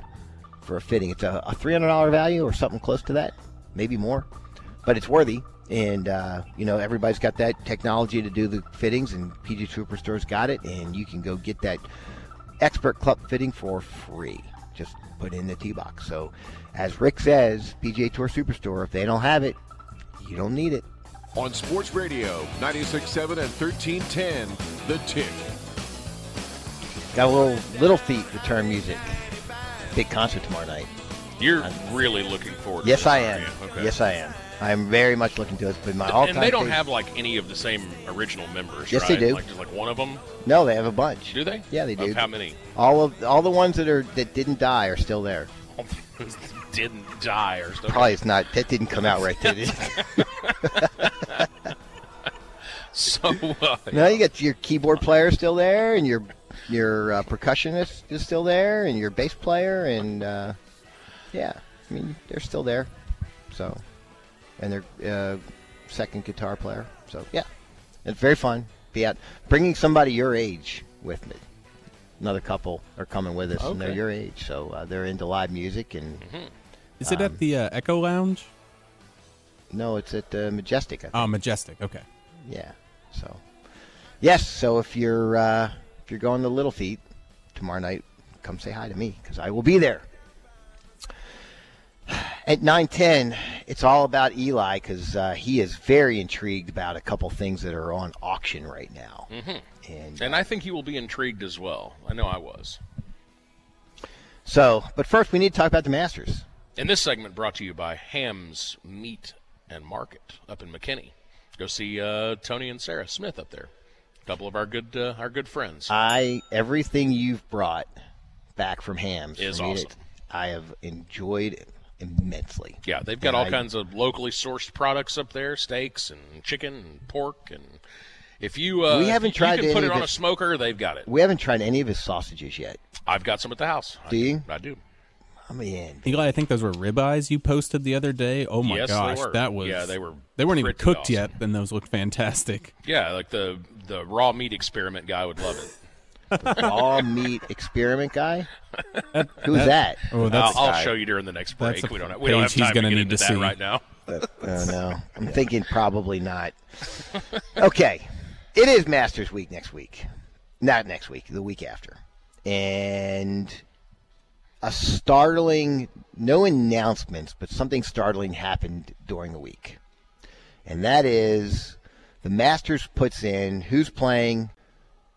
for a fitting. It's a, a three hundred dollar value or something close to that, maybe more, but it's worthy. And uh, you know everybody's got that technology to do the fittings, and PG Superstore's got it, and you can go get that expert club fitting for free. Just put in the T box. So, as Rick says, PGA Tour Superstore, if they don't have it, you don't need it. On Sports Radio, 96.7 and 1310, The Tick. Got a little Little Feat return music. Big concert tomorrow night. You're really looking forward. to Yes, this, I am. Okay. Yes, I am. I am very much looking to it. But my all-time and they don't favorite- have like any of the same original members. Yes, right? they do. Like just like one of them. No, they have a bunch. Do they? Yeah, they do. Of how many? All of all the ones that are that didn't die are still there. <laughs> All those that didn't die or something. Probably it's not. That didn't come out right, did it? <laughs> <laughs> So uh, no, you got your keyboard player still there, and your your uh, percussionist is still there, and your bass player, and uh, yeah, I mean they're still there. So, and their uh, second guitar player. So yeah, it's very fun. Be out bringing somebody your age with me. Another couple are coming with us, and they're your age, so uh, they're into live music. And Is it at the uh, Echo Lounge? no, it's at uh, Majestic. I think. Oh, Majestic. Okay. Yeah. So, yes. So if you're uh, if you're going to Little Feat tomorrow night, come say hi to me because I will be there. At nine ten, it's all about Eli because uh, he is very intrigued about a couple things that are on auction right now. Mm-hmm. And, and I think he will be intrigued as well. I know I was. so, but first we need to talk about the Masters. In this segment brought to you by Ham's Meat and Market up in McKinney. Go see uh, Tony and Sarah Smith up there. A couple of our good uh, our good friends. I everything you've brought back from Hams Is for me to- awesome. I have enjoyed immensely. Yeah, they've got And all I- kinds of locally sourced products up there, steaks and chicken and pork and if you uh, We haven't tried you can put it of on a smoker, they've got it. We haven't tried any of his sausages yet. I've got some at the house. I Do you? I do. I mean, Eli, I think those were ribeyes you posted the other day. Oh my Yes, they gosh, were. that was Yeah, they were They weren't even cooked awesome. yet, and those looked fantastic. Yeah, like the the raw meat experiment guy would love it. Raw meat experiment guy. Who's that? Oh, that's I'll, I'll show you during the next break. That's a We don't have, we don't have page he's time gonna to get need into to that see. right now. Oh no, I'm thinking probably not. Okay, it is Masters Week next week, not next week, the week after, and a startling, no announcements, but something startling happened during the week, and that is the Masters puts in who's playing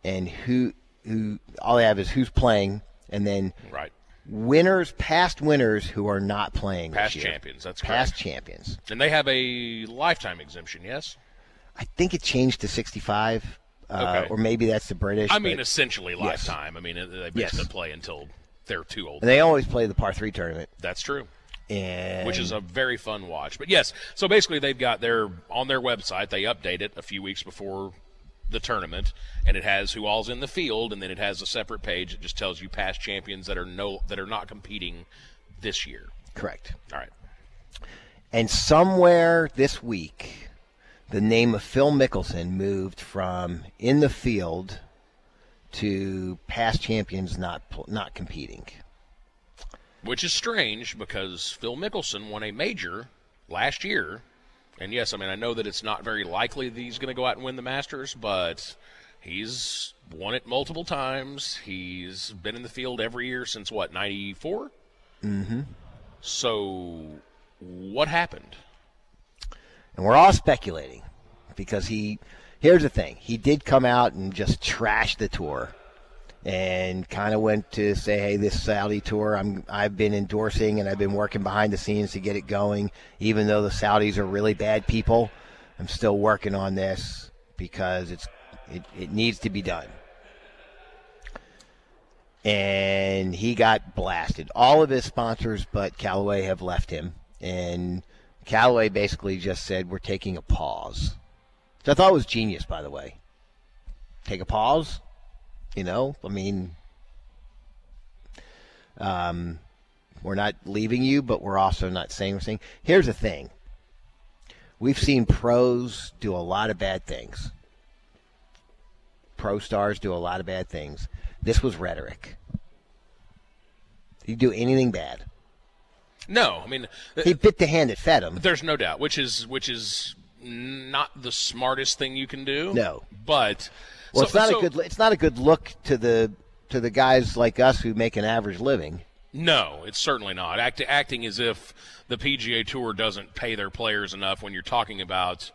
and who who all they have is who's playing, and then Right. winners, past winners who are not playing this Past champions. That's past correct. champions. And they have a lifetime exemption, yes? I think it changed to 65, uh, Okay. or maybe that's the British. I mean, essentially lifetime. I mean, they basically Yes. play until they're too old. and they always play the par three tournament, That's true. and Which is a very fun watch. But yes, so basically they've got their on their website, they update it a few weeks before the tournament, and it has who all's in the field, and then it has a separate page that just tells you past champions that are no that are not competing this year. correct. All right. And somewhere this week, the name of Phil Mickelson moved from in the field to past champions not not competing. Which is strange because Phil Mickelson won a major last year. And yes, I mean, I know that it's not very likely that he's going to go out and win the Masters, but he's won it multiple times. He's been in the field every year since what, 94? Mm-hmm. So, what happened? And we're all speculating because he, here's the thing, he did come out and just trash the tour and kind of went to say, "Hey, this Saudi tour, I'm I've been endorsing and I've been working behind the scenes to get it going. Even though the Saudis are really bad people, I'm still working on this because it's it, it needs to be done." And he got blasted. All of his sponsors, but Callaway, have left him, and Callaway basically just said, "We're taking a pause." Which I thought it was genius, by the way. Take a pause you know, I mean, um, we're not leaving you, but we're also not saying we're saying. Here's the thing: we've seen pros do a lot of bad things. Pro stars do a lot of bad things. This was rhetoric. He do anything bad? No, I mean he bit the hand that fed him. There's no doubt, which is which is not the smartest thing you can do. No, but well, so, it's not so, a good. It's not a good look to the to the guys like us who make an average living. No, it's certainly not. Act, acting as if the PGA Tour doesn't pay their players enough when you're talking about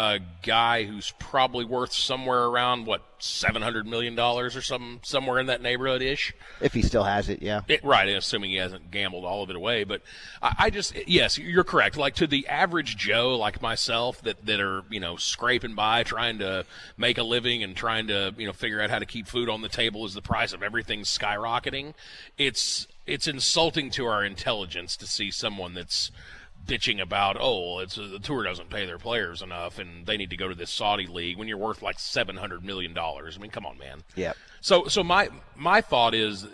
a guy who's probably worth somewhere around what seven hundred million dollars or some somewhere in that neighborhood ish. If he still has it, yeah. It, right, assuming he hasn't gambled all of it away. But I, I, just yes, you're correct. Like to the average Joe like myself that that are you know scraping by, trying to make a living and trying to you know figure out how to keep food on the table as the price of everything's skyrocketing. It's it's insulting to our intelligence to see someone that's bitching about, oh, it's the tour doesn't pay their players enough, and they need to go to this Saudi league when you're worth like seven hundred million dollars. I mean, come on, man. Yeah. So, so my my thought is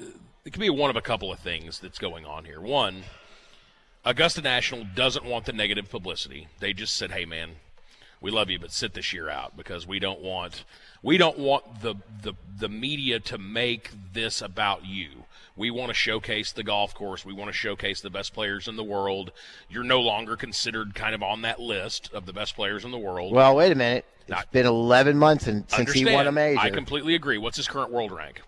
it could be one of a couple of things that's going on here. One, Augusta National doesn't want the negative publicity. They just said, hey, man, we love you, but sit this year out because we don't want we don't want the the the media to make this about you. We want to showcase the golf course. We want to showcase the best players in the world. You're no longer considered kind of on that list of the best players in the world. Well, wait a minute. It's Not, been 11 months and since he won a major. I completely agree. What's his current world rank?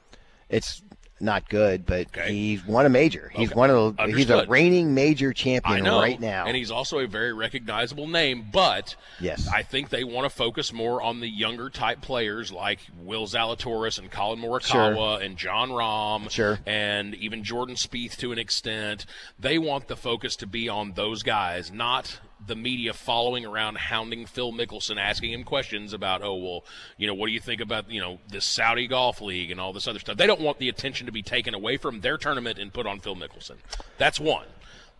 It's not good, but Okay. he's won a major. He's Okay. one of the, he's a reigning major champion right now. and he's also a very recognizable name. But Yes. I think they want to focus more on the younger type players like Will Zalatoris and Collin Morikawa and Jon Rahm, Sure. and even Jordan Spieth to an extent. They want the focus to be on those guys, not the media following around hounding Phil Mickelson, asking him questions about, oh well, you know, what do you think about you know this Saudi Golf League and all this other stuff. They don't want the attention to be taken away from their tournament and put on Phil Mickelson. That's one.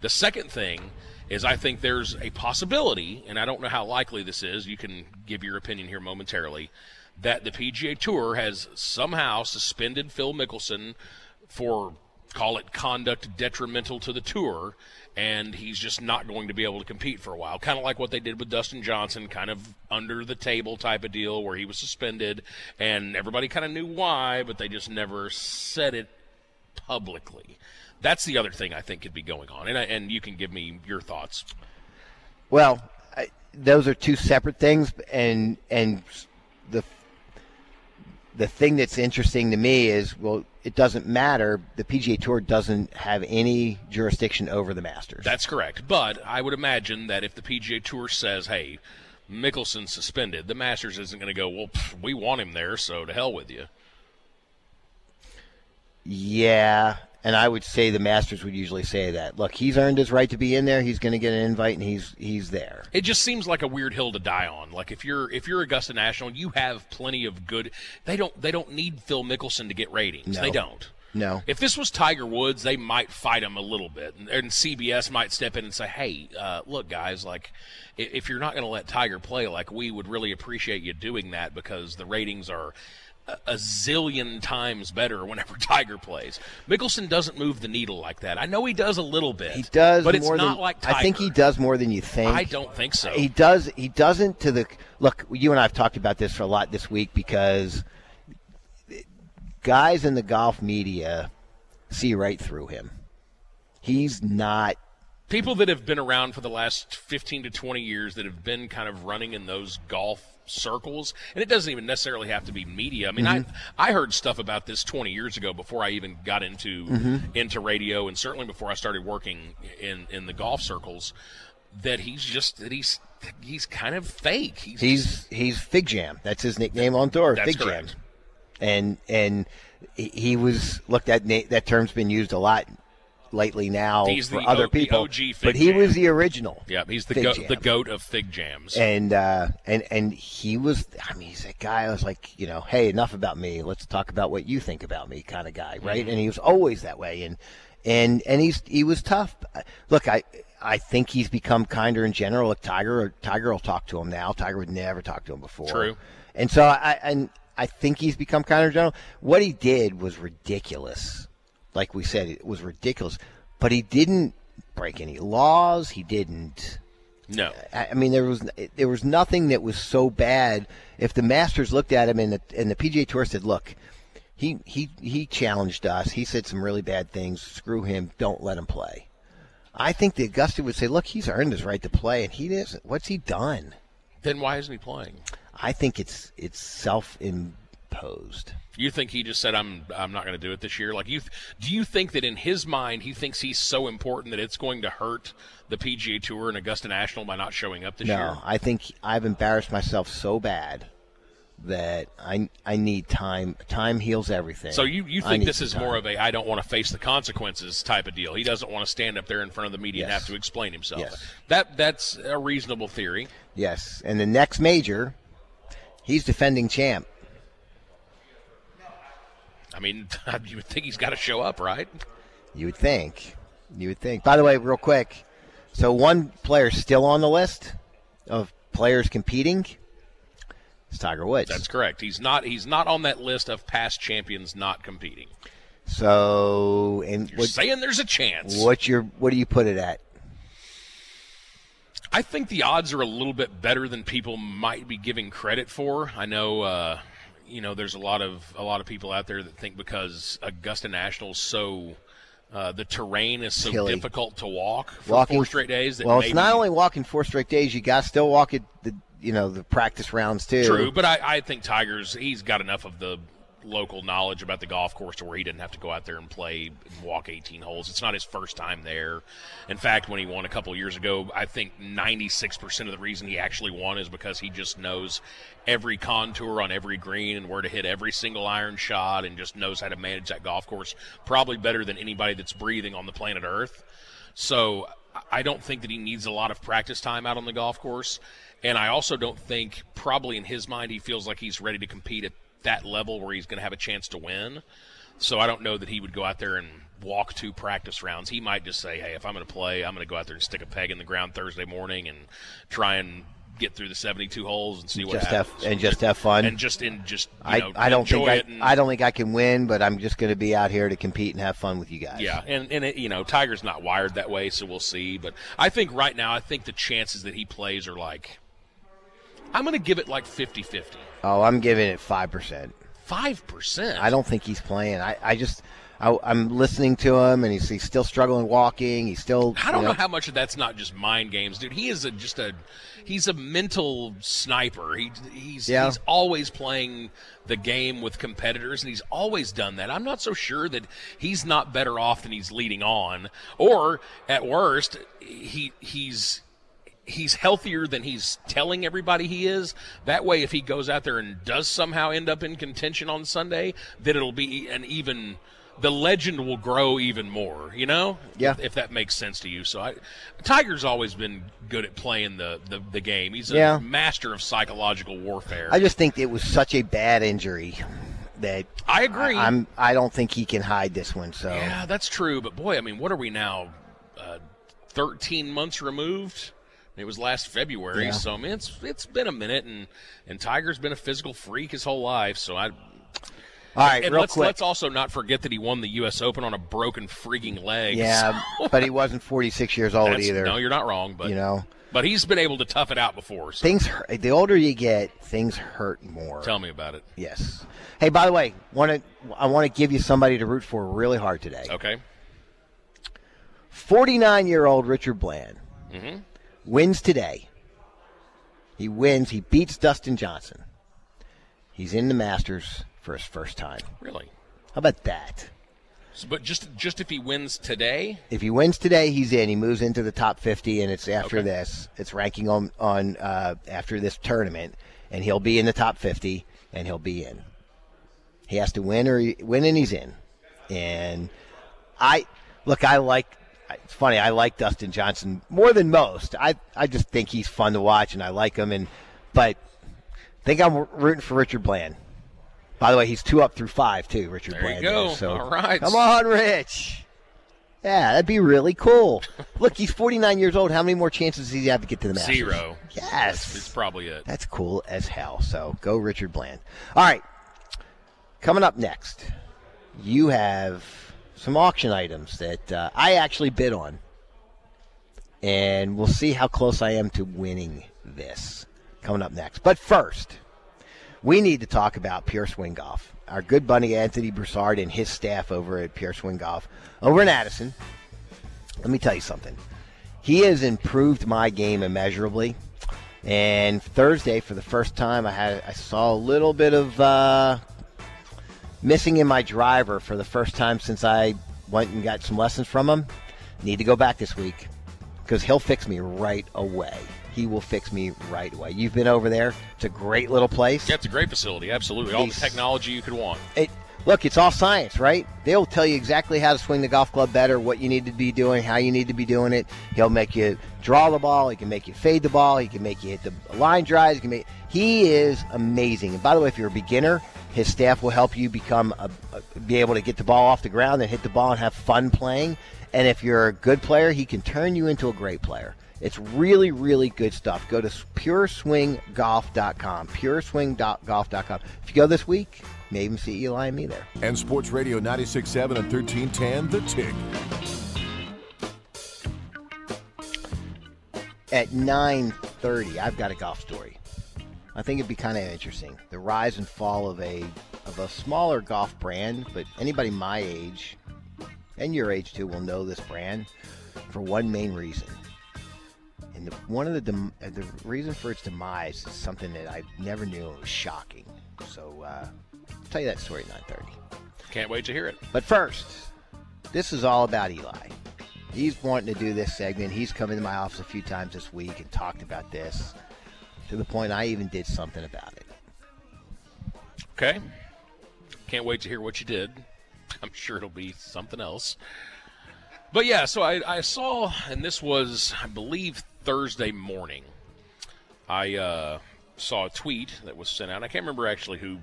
The second thing is I think there's a possibility, and I don't know how likely this is. You can give your opinion here momentarily. That the PGA Tour has somehow suspended Phil Mickelson for call it conduct detrimental to the tour and he's just not going to be able to compete for a while. Kind of like what they did with Dustin Johnson kind of under the table type of deal where he was suspended and everybody kind of knew why but they just never said it publicly. That's the other thing I think could be going on and I, and you can give me your thoughts. Well, I, those are two separate things, and and the the thing that's interesting to me is well, it doesn't matter. The PGA Tour doesn't have any jurisdiction over the Masters. That's correct. But I would imagine that if the PGA Tour says, "Hey, Mickelson's suspended," the Masters isn't going to go, "Well, pff, we want him there, so to hell with you." yeah, and I would say the Masters would usually say that. Look, he's earned his right to be in there. He's going to get an invite, and he's he's there. It just seems like a weird hill to die on. Like if you're if you're Augusta National, you have plenty of good. They don't they don't need Phil Mickelson to get ratings. No. They don't. No. If this was Tiger Woods, they might fight him a little bit, and, and CBS might step in and say, "Hey, uh, look, guys, like, if you're not going to let Tiger play, like, we would really appreciate you doing that because the ratings are a zillion times better whenever <laughs> Tiger plays. Mickelson doesn't move the needle like that. I know he does a little bit. He does, but it's not than, like Tiger. I think he does more than you think. I don't think so. He does. He doesn't to the look. You and I have talked about this for a lot this week because guys in the golf media see right through him. He's not. People that have been around for the last 15 to 20 years that have been kind of running in those golf circles, and it doesn't even necessarily have to be media. I mean, Mm-hmm. I I heard stuff about this 20 years ago before I even got into Mm-hmm. into radio, and certainly before I started working in in the golf circles. That he's just that he's he's kind of fake. He's, He's he's Fig Jam. That's his nickname on tour. Fig Jam. And and he- was look that that term's been used a lot lately now He's for the other O- the people. But he Jam. was the original. yeah, he's the goat, the goat of fig jams. and uh, and and he was. I mean, he's a guy. I was like, you know, hey, enough about me. Let's talk about what you think about me, kind of guy, right? Mm-hmm. And he was always that way. And and and he's he was tough. Look, I I think he's become kinder in general. Like Tiger, Tiger will talk to him now. Tiger would never talk to him before. True. And so I and I think he's become kinder in general. What he did was ridiculous. Like we said, it was ridiculous. But he didn't break any laws. He didn't. no, I I mean, there was there was nothing that was so bad. If the Masters looked at him and the and the PGA Tour said, "Look, he he he challenged us. He said some really bad things. Screw him. Don't let him play." I think the Augusta would say, "Look, he's earned his right to play, and he isn't. What's he done?" then why isn't he playing? I think it's it's self imposed. You think he just said I'm I'm not going to do it this year? Like you th- do you think that in his mind he thinks he's so important that it's going to hurt the PGA Tour and Augusta National by not showing up this No, year? I think I've embarrassed myself so bad that I I need time. Time heals everything. So you, you think this is time. more of a I don't want to face the consequences type of deal. He doesn't want to stand up there in front of the media and have to explain himself. Yes. That that's a reasonable theory. Yes, and the next major, he's defending champ. <laughs> I mean, you would think he's got to show up, right? You would think. You would think. By the way, real quick, so one player still on the list of players competing. It's Tiger Woods. That's correct. He's not he's not on that list of past champions not competing. so, and You're what, saying there's a chance. what's your what do you put it at? I think the odds are a little bit better than people might be giving credit for. I know, uh, you know, there's a lot of a lot of people out there that think because Augusta National's so uh, the terrain is so Hilly. difficult to walk for Walking four straight days. That well, maybe, it's not only walking four straight days. You got to still walk it. The you know the practice rounds too. true, but I, I think Tiger's he's got enough of the local knowledge about the golf course to where he didn't have to go out there and play and walk 18 holes. It's not his first time there. In fact, when he won a couple years ago, I think 96% of the reason he actually won is because he just knows every contour on every green and where to hit every single iron shot and just knows how to manage that golf course probably better than anybody that's breathing on the planet Earth. So I don't think that he needs a lot of practice time out on the golf course. And I also don't think, probably in his mind, he feels like he's ready to compete at that level where he's going to have a chance to win. So I don't know that he would go out there and walk two practice rounds. He might just say, hey, if I'm going to play, I'm going to go out there and stick a peg in the ground Thursday morning and try and get through the 72 holes and see what just have and just have fun. and just in just you I, know, I don't enjoy think I, and, I don't think I can win, but I'm just going to be out here to compete and have fun with you guys. Yeah, and and it, you know Tiger's not wired that way, so we'll see. But I think right now, I think the chances that he plays are like, I'm going to give it like 50-50. Oh, I'm giving it five percent. Five percent. I don't think he's playing. I, I just I, I'm listening to him, and he's, he's still struggling walking. He's still. I don't you know how much of that's not just mind games, dude. He is a, just a he's a mental sniper. He he's Yeah. he's always playing the game with competitors, and he's always done that. I'm not so sure that he's not better off than he's leading on, or at worst, he he's he's healthier than he's telling everybody he is. That way, if he goes out there and does somehow end up in contention on Sunday, then it'll be an even. The legend will grow even more, you know. Yeah. If, if that makes sense to you. So, I, Tiger's always been good at playing the the, the game. He's a Yeah. master of psychological warfare. I just think it was such a bad injury that I agree. I, am I don't think he can hide this one. So Yeah, that's true. But boy, I mean, what are we now? Uh, Thirteen months removed. It was last February, Yeah. so I mean, it's it's been a minute, and and Tiger's been a physical freak his whole life. So I, All right, And real let's quick. let's also not forget that he won the U.S. Open on a broken freaking leg. yeah, but he wasn't 46 years old That's- either. No, you're not wrong, but you know, but he's been able to tough it out before. So things. hurt- The older you get, things hurt more. tell me about it. Yes. Hey, by the way, want to I want to give you somebody to root for really hard today. Okay. 49 year old Richard Bland Mm-hmm. Wins today. He wins. He beats Dustin Johnson. He's in the Masters for his first time. Really. How about that? So, but just just if he wins today, If he wins today, he's in. He moves into the top 50, and it's after Okay. this. It's ranking on on uh, after this tournament, and he'll be in the top 50, and he'll be in. He has to win or he, win, and he's in. And I look. I like. It's funny. I like Dustin Johnson more than most. I I just think he's fun to watch, and I like him. And but I think I'm rooting for Richard Bland. By the way, he's two up through five too. Richard There you Bland. go. is. So All right. come on, Rich. Yeah, that'd be really cool. <laughs> Look, he's 49 years old. How many more chances does he have to get to the Masters? zero. Yes. It's probably it. That's cool as hell. So go Richard Bland. All right. Coming up next, you have some auction items that uh, I actually bid on. And we'll see how close I am to winning this coming up next. But first, we need to talk about Pure Swing Golf. Our good buddy Anthony Broussard and his staff over at Pure Swing Golf over in Addison. Let me tell you something. He has improved my game immeasurably. And Thursday, for the first time, I had I saw a little bit of uh, missing in my driver for the first time since I went and got some lessons from him. Need to go back this week because he'll fix me right away. He will fix me right away. You've been over there. It's a great little place. Yeah, it's a great facility. Absolutely, all the technology you could want. It, look, it's all science, right? They'll tell you exactly how to swing the golf club better, what you need to be doing, how you need to be doing it. He'll make you draw the ball. He can make you fade the ball. He can make you hit the line drives. He can make. He is amazing. And by the way, if you're a beginner, his staff will help you become a, be able to get the ball off the ground and hit the ball and have fun playing. And if you're a good player, he can turn you into a great player. It's really, really good stuff. Go to pureswinggolf.com. Pureswinggolf.com. If you go this week, may even see Eli and me there. And Sports Radio 96.7 and 1310, The Tick. At 9:30, I've got a golf story. I think it'd be kind of interesting. The rise and fall of a of a smaller golf brand, but anybody my age and your age too will know this brand for one main reason. And the, one of the dem, uh, the reason for its demise is something that I never knew and was shocking. So uh, I'll tell you that story at 9:30. Can't wait to hear it. But first, this is all about Eli. He's wanting to do this segment. He's come into my office a few times this week and talked about this to the point I even did something about it. Okay. Can't wait to hear what you did. <laughs> I'm sure it'll be something else. But yeah, so I, I saw, and this was, I believe, Thursday morning. I uh, saw a tweet that was sent out. I can't remember actually who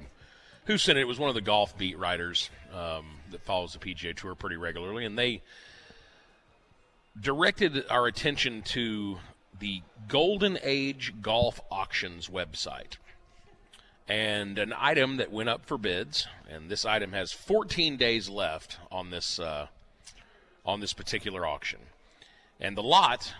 who sent it. It was one of the golf beat writers um, that follows the PGA Tour pretty regularly, and they directed our attention to the Golden Age Golf Auctions website and an item that went up for bids. And this item has 14 days left on this uh, on this particular auction. And the lot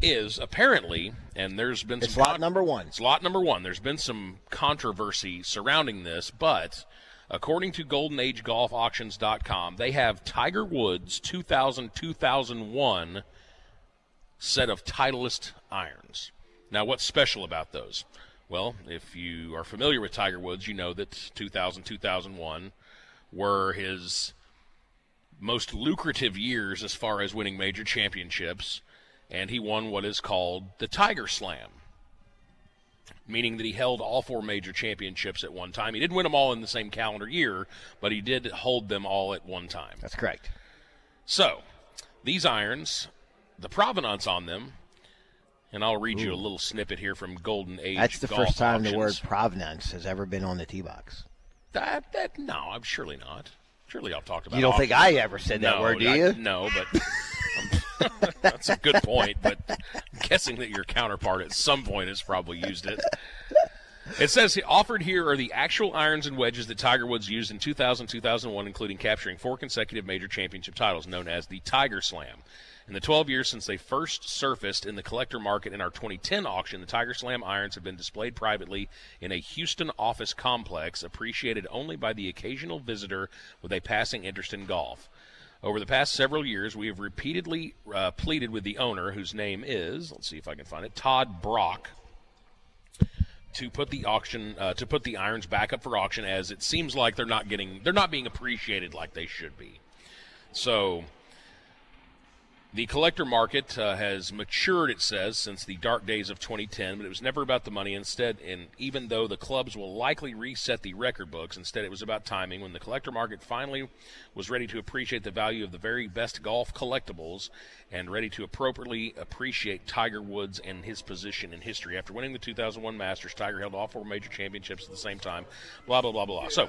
is apparently, and there's been It's some lot number one. It's lot number one. There's been some controversy surrounding this, but according to GoldenAgeGolfAuctions.com, they have Tiger Woods 2000 2001 set of Titleist irons. Now, what's special about those? Well, if you are familiar with Tiger Woods, you know that 2000 2001 were his most lucrative years as far as winning major championships, and he won what is called the Tiger Slam, meaning that he held all four major championships at one time. He didn't win them all in the same calendar year, but he did hold them all at one time. That's correct. So, these irons, the provenance on them, and I'll read you a little snippet here from Golden Age. That's the first time the word provenance has ever been on the tee box. That, that no, I'm surely not. Surely I've talked about. You don't think. I ever said that word, do I- you? no, but <laughs> that's a good point. But I'm guessing that your counterpart at some point has probably used it. It says offered here are the actual irons and wedges that Tiger Woods used in 2000 2001, including capturing four consecutive major championship titles, known as the Tiger Slam. In the 12 years since they first surfaced in the collector market in our 2010 auction, the Tiger Slam irons have been displayed privately in a Houston office complex, appreciated only by the occasional visitor with a passing interest in golf. Over the past several years, we have repeatedly uh, pleaded with the owner, whose name is, let's see if I can find it, Todd Brock, to put the auction uh, to put the irons back up for auction, as it seems like they're not getting they're not being appreciated like they should be. So the collector market uh, has matured, it says, since the dark days of 2010, but it was never about the money. Instead, and even though the clubs will likely reset the record books, instead it was about timing. When the collector market finally was ready to appreciate the value of the very best golf collectibles and ready to appropriately appreciate Tiger Woods and his position in history. After winning the 2001 Masters, Tiger held all four major championships at the same time. Blah blah blah blah. So,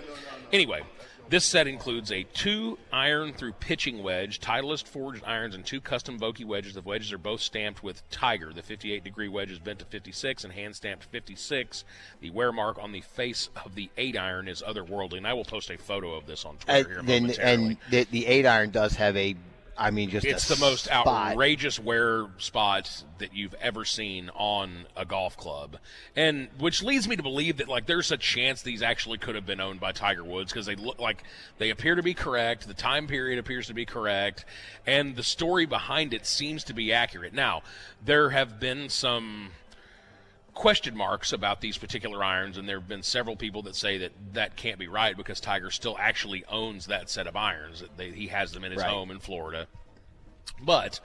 anyway, this set includes a two iron through pitching wedge, Titleist forged irons, and two custom Vokey wedges. The wedges are both stamped with Tiger. The 58 degree wedge is bent to 56 and hand stamped 56. The wear mark on the face of the eight iron is otherworldly, and I will post a photo of this on Twitter here And, then, momentarily. and the, the eight iron does have a, I mean, just it's the most spot. outrageous wear spot that you've ever seen on a golf club, and which leads me to believe that like there's a chance these actually could have been owned by Tiger Woods because they look like they appear to be correct. The time period appears to be correct, and the story behind it seems to be accurate. Now, there have been some question marks about these particular irons, and there have been several people that say that that can't be right because Tiger still actually owns that set of irons. That they, he has them in his Right. home in Florida. But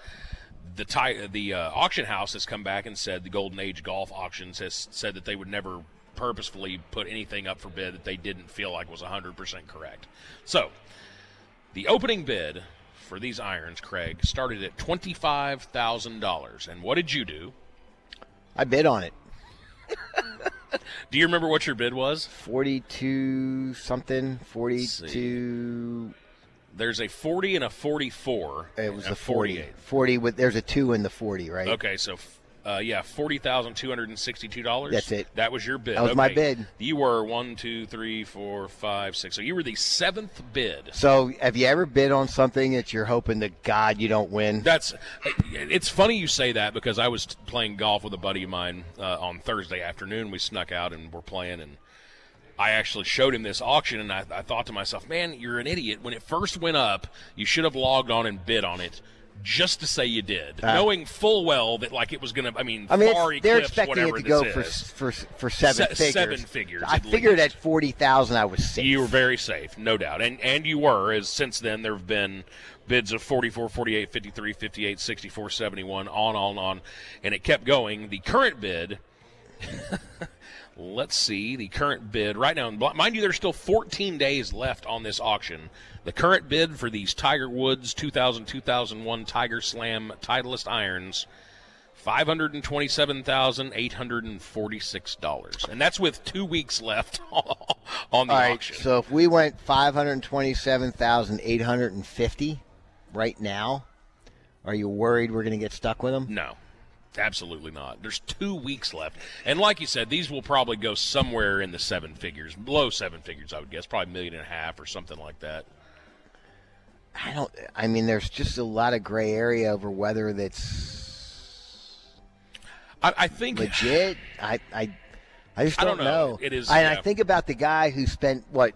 the ti- the uh, auction house has come back and said the Golden Age Golf Auctions has said that they would never purposefully put anything up for bid that they didn't feel like was 100% correct. So, the opening bid for these irons, Craig, started at $25,000. And what did you do? I bid on it. Do you remember what your bid was? 42 something, 42. There's a 40 and a 44. It was the a 40. 48. 40 with, there's a 2 in the 40, right? Okay, so uh, yeah, forty thousand two hundred and sixty-two dollars. That's it. That was your bid. That was my bid. You were one, two, three, four, five, six. So you were the seventh bid. So, have you ever bid on something that you're hoping to God you don't win? That's. It's funny you say that because I was playing golf with a buddy of mine uh, on Thursday afternoon. We snuck out and we're playing, and I actually showed him this auction, and I, I thought to myself, "Man, you're an idiot. When it first went up, you should have logged on and bid on it." Just to say you did, ah. knowing full well that like it was gonna. I mean, I mean, far they're expecting it to go for, for for seven Se- figures. seven figures, I at figured least. at forty thousand, I was safe. You were very safe, no doubt. And and you were, as since then there have been bids of 44, 48, 53, 58, 64, 71, on, on, on. And it kept going. The current bid, <laughs> let's see, the current bid right now, mind you, there's still 14 days left on this auction. The current bid for these Tiger Woods 2000 2001 Tiger Slam Titleist irons. Five hundred and twenty-seven thousand eight hundred and forty-six dollars, and that's with two weeks left <laughs> on the All right, auction. so if we went five hundred twenty-seven thousand eight hundred and fifty right now, are you worried we're going to get stuck with them? No, absolutely not. There's two weeks left, and like you said, these will probably go somewhere in the seven figures, below seven figures, I would guess, probably a million and a half or something like that. I don't. I mean, there's just a lot of gray area over whether that's I, I think legit. I, I, I just don't, don't know. It is- And yeah. I think about the guy who spent what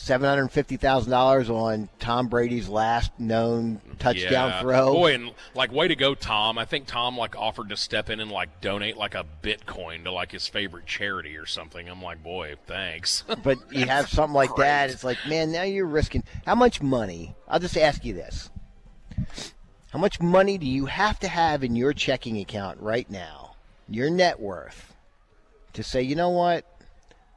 seven hundred fifty thousand dollars on Tom Brady's last known touchdown yeah. throw. Boy, and like way to go, Tom. I think Tom like offered to step in and like donate like a Bitcoin to like his favorite charity or something. I'm like, boy, thanks. <laughs> But you have something like that, it's like, man, now you're risking how much money? I'll just ask you this. How much money do you have to have in your checking account right now, your net worth, to say, you know what?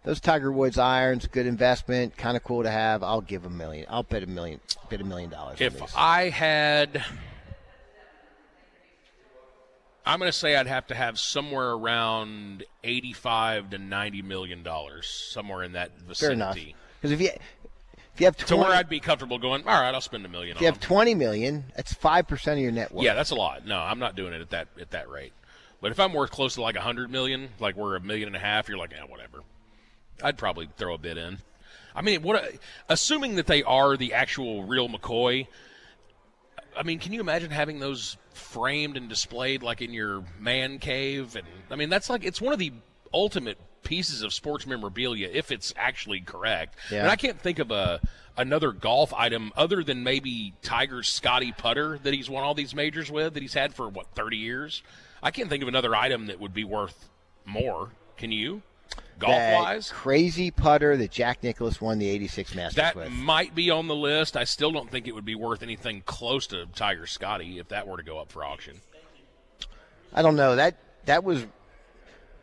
Those Tiger Woods irons, good investment, kind of cool to have. I'll give a million. I'll bet a million, bet a million dollars. on if. I had, I'm going to say I'd have to have somewhere around 85 to 90 million dollars, somewhere in that fair enough, vicinity. because if you if you have To twenty, where I'd be comfortable going. All right, I'll spend a million. if you have them." twenty million, that's five percent of your net worth. Yeah, that's a lot. No, I'm not doing it at that at that rate. But if I'm worth close to like a hundred million, like we're a million and a half, you're like, yeah, whatever. I'd probably throw a bid in. I mean, what? Assuming that they are the actual real McCoy. I mean, can you imagine having those framed and displayed like in your man cave? And I mean, that's like it's one of the ultimate pieces of sports memorabilia if it's actually correct. Yeah. And I can't think of a another golf item other than maybe Tiger's Scotty putter that he's won all these majors with that he's had for what 30 years. I can't think of another item that would be worth more. Can you? Golf that wise? crazy putter that Jack Nicklaus won the '86 Masters That with. might be on the list. I still don't think it would be worth anything close to Tiger Scotty if that were to go up for auction. I don't know that that was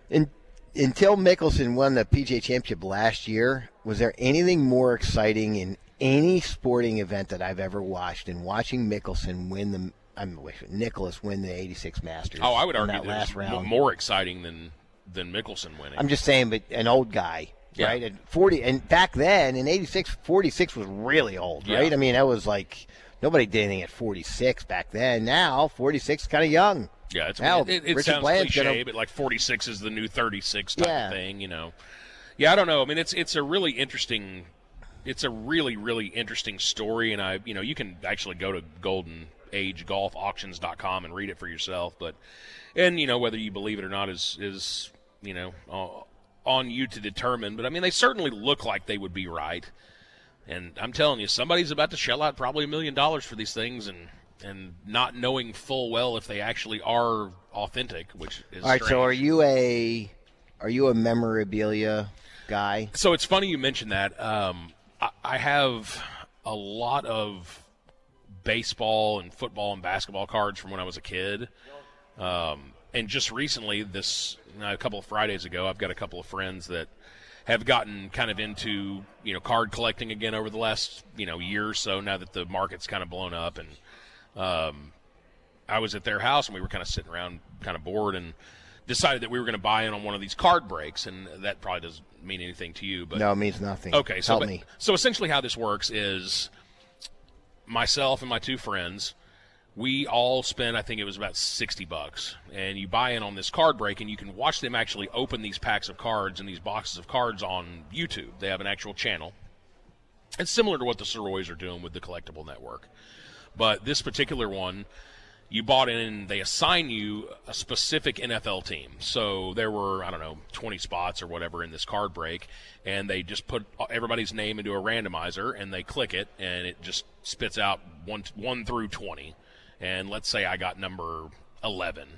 in, until Mickelson won the PGA Championship last year. Was there anything more exciting in any sporting event that I've ever watched than watching Mickelson win the? I'm Nicklaus win the '86 Masters. Oh, I would argue that last round. more exciting than than Mickelson winning. I'm just saying, but an old guy, Yeah. right? And 40, and back then in '86, 46 was really old, Yeah. right? I mean, that was like nobody did anything at 46 back then. Now 46 is kind of young. yeah, it's, Now, it, it, sounds Bland's cliche, gonna- but like 46 is the new 36 type Yeah. of thing, you know. Yeah, I don't know. I mean, it's it's a really interesting, it's a really really interesting story, and I you know you can actually go to Golden Age Golf Auctions.com and read it for yourself, but and you know whether you believe it or not is is you know uh, on you to determine. But I mean, they certainly look like they would be right. And I'm telling you, somebody's about to shell out probably a million dollars for these things, and and not knowing full well if they actually are authentic, which is All right, so are you a are you a memorabilia guy? So it's funny you mentioned that. Um, I, I have a lot of baseball and football and basketball cards from when I was a kid. Um, and just recently, this a couple of Fridays ago, I've got a couple of friends that have gotten kind of into you know card collecting again over the last you know year or so. Now that the market's kind of blown up, and um, I was at their house and we were kind of sitting around, kind of bored, and decided that we were going to buy in on one of these card breaks. And that probably doesn't mean anything to you, but No, it means nothing. Okay, so help but- me. so essentially, how this works is myself and my two friends. We all spent, I think it was about sixty bucks, and you buy in on this card break, and you can watch them actually open these packs of cards and these boxes of cards on YouTube. They have an actual channel. It's similar to what the Soroys are doing with the Collectible Network, but this particular one, you bought in they assign you a specific NFL team. So there were, I don't know, 20 spots or whatever in this card break, and they just put everybody's name into a randomizer and they click it, and it just spits out one, one through 20. And let's say I got number 11.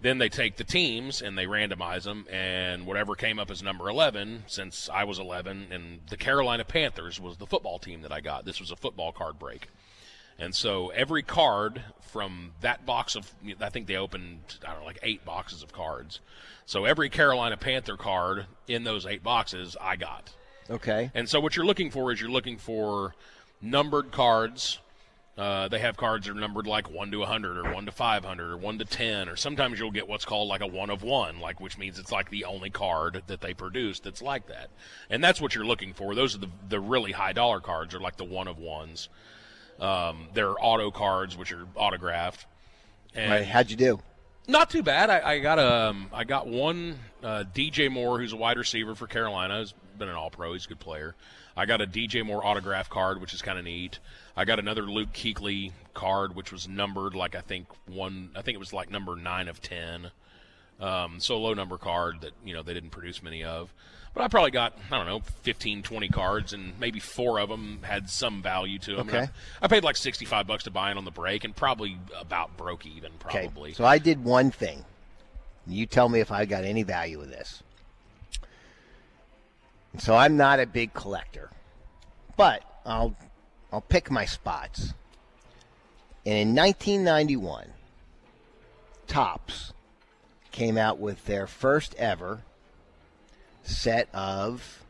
Then they take the teams and they randomize them, and whatever came up as number 11, since I was 11, and the Carolina Panthers was the football team that I got. This was a football card break. And so every card from that box of, I think they opened, I don't know, like eight boxes of cards. So every Carolina Panther card in those eight boxes, I got. Okay. And so what you're looking for is you're looking for numbered cards. Uh, they have cards that are numbered like 1 to 100 or 1 to 500 or 1 to 10 or sometimes you'll get what's called like a 1 of 1 like which means it's like the only card that they produce that's like that and that's what you're looking for those are the, the really high dollar cards are like the 1 of 1s um, they're auto cards which are autographed and Right, how'd you do? not too bad. I, I got um I got one uh, DJ Moore who's a wide receiver for Carolina. He's been an All Pro. He's a good player. I got a DJ Moore autograph card, which is kind of neat. I got another Luke Kuechly card, which was numbered like I think one. I think it was like number nine of ten. Um, so a low number card that you know they didn't produce many of. But I probably got I don't know 15, 20 cards, and maybe four of them had some value to them. Okay. I, I paid like sixty five bucks to buy it on the break, and probably about broke even. Okay. Probably. So I did one thing. You tell me if I got any value with this. So I'm not a big collector, but I'll I'll pick my spots. And in 1991, Topps came out with their first ever set of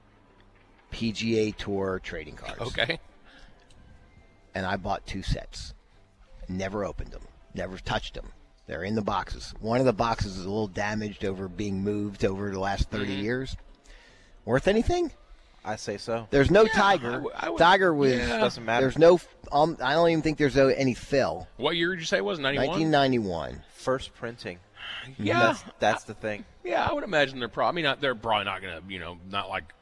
PGA Tour trading cards Okay. and I bought two sets. Never opened them. Never touched them. They're in the boxes. One of the boxes is a little damaged over being moved over the last 30 Mm-hmm. years. Worth anything? I say so. There's no I Tiger. w- I would- Tiger was. yeah. Doesn't matter. There's no. Um, I don't even think there's any fill. What year did you say it was? 91? 1991. First printing. Yeah, That's that's the thing. Yeah, I would imagine they're probably. I mean, not, they're probably not to, you know, not like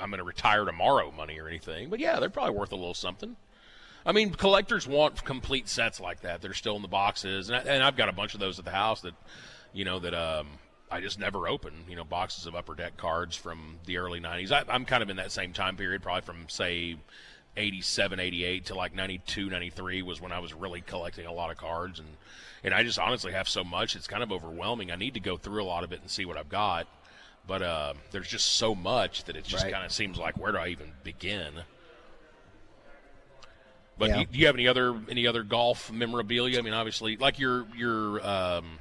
I'm to retire tomorrow money or anything. But yeah, they're probably worth a little something. I mean, collectors want complete sets like that. They're still in the boxes, and, I, and I've got a bunch of those at the house that, you know, that um, I just never open. You know, boxes of upper deck cards from the early '90s. I, I'm kind of in that same time period, probably from say 87, 88 to like 92, 93 was when I was really collecting a lot of cards, and and I just honestly have so much, it's kind of overwhelming. I need to go through a lot of it and see what I've got, but uh, there's just so much that it just Right. kind of seems like where do I even begin? But Yeah. you, do you have any other any other golf memorabilia? I mean, obviously, like your your um,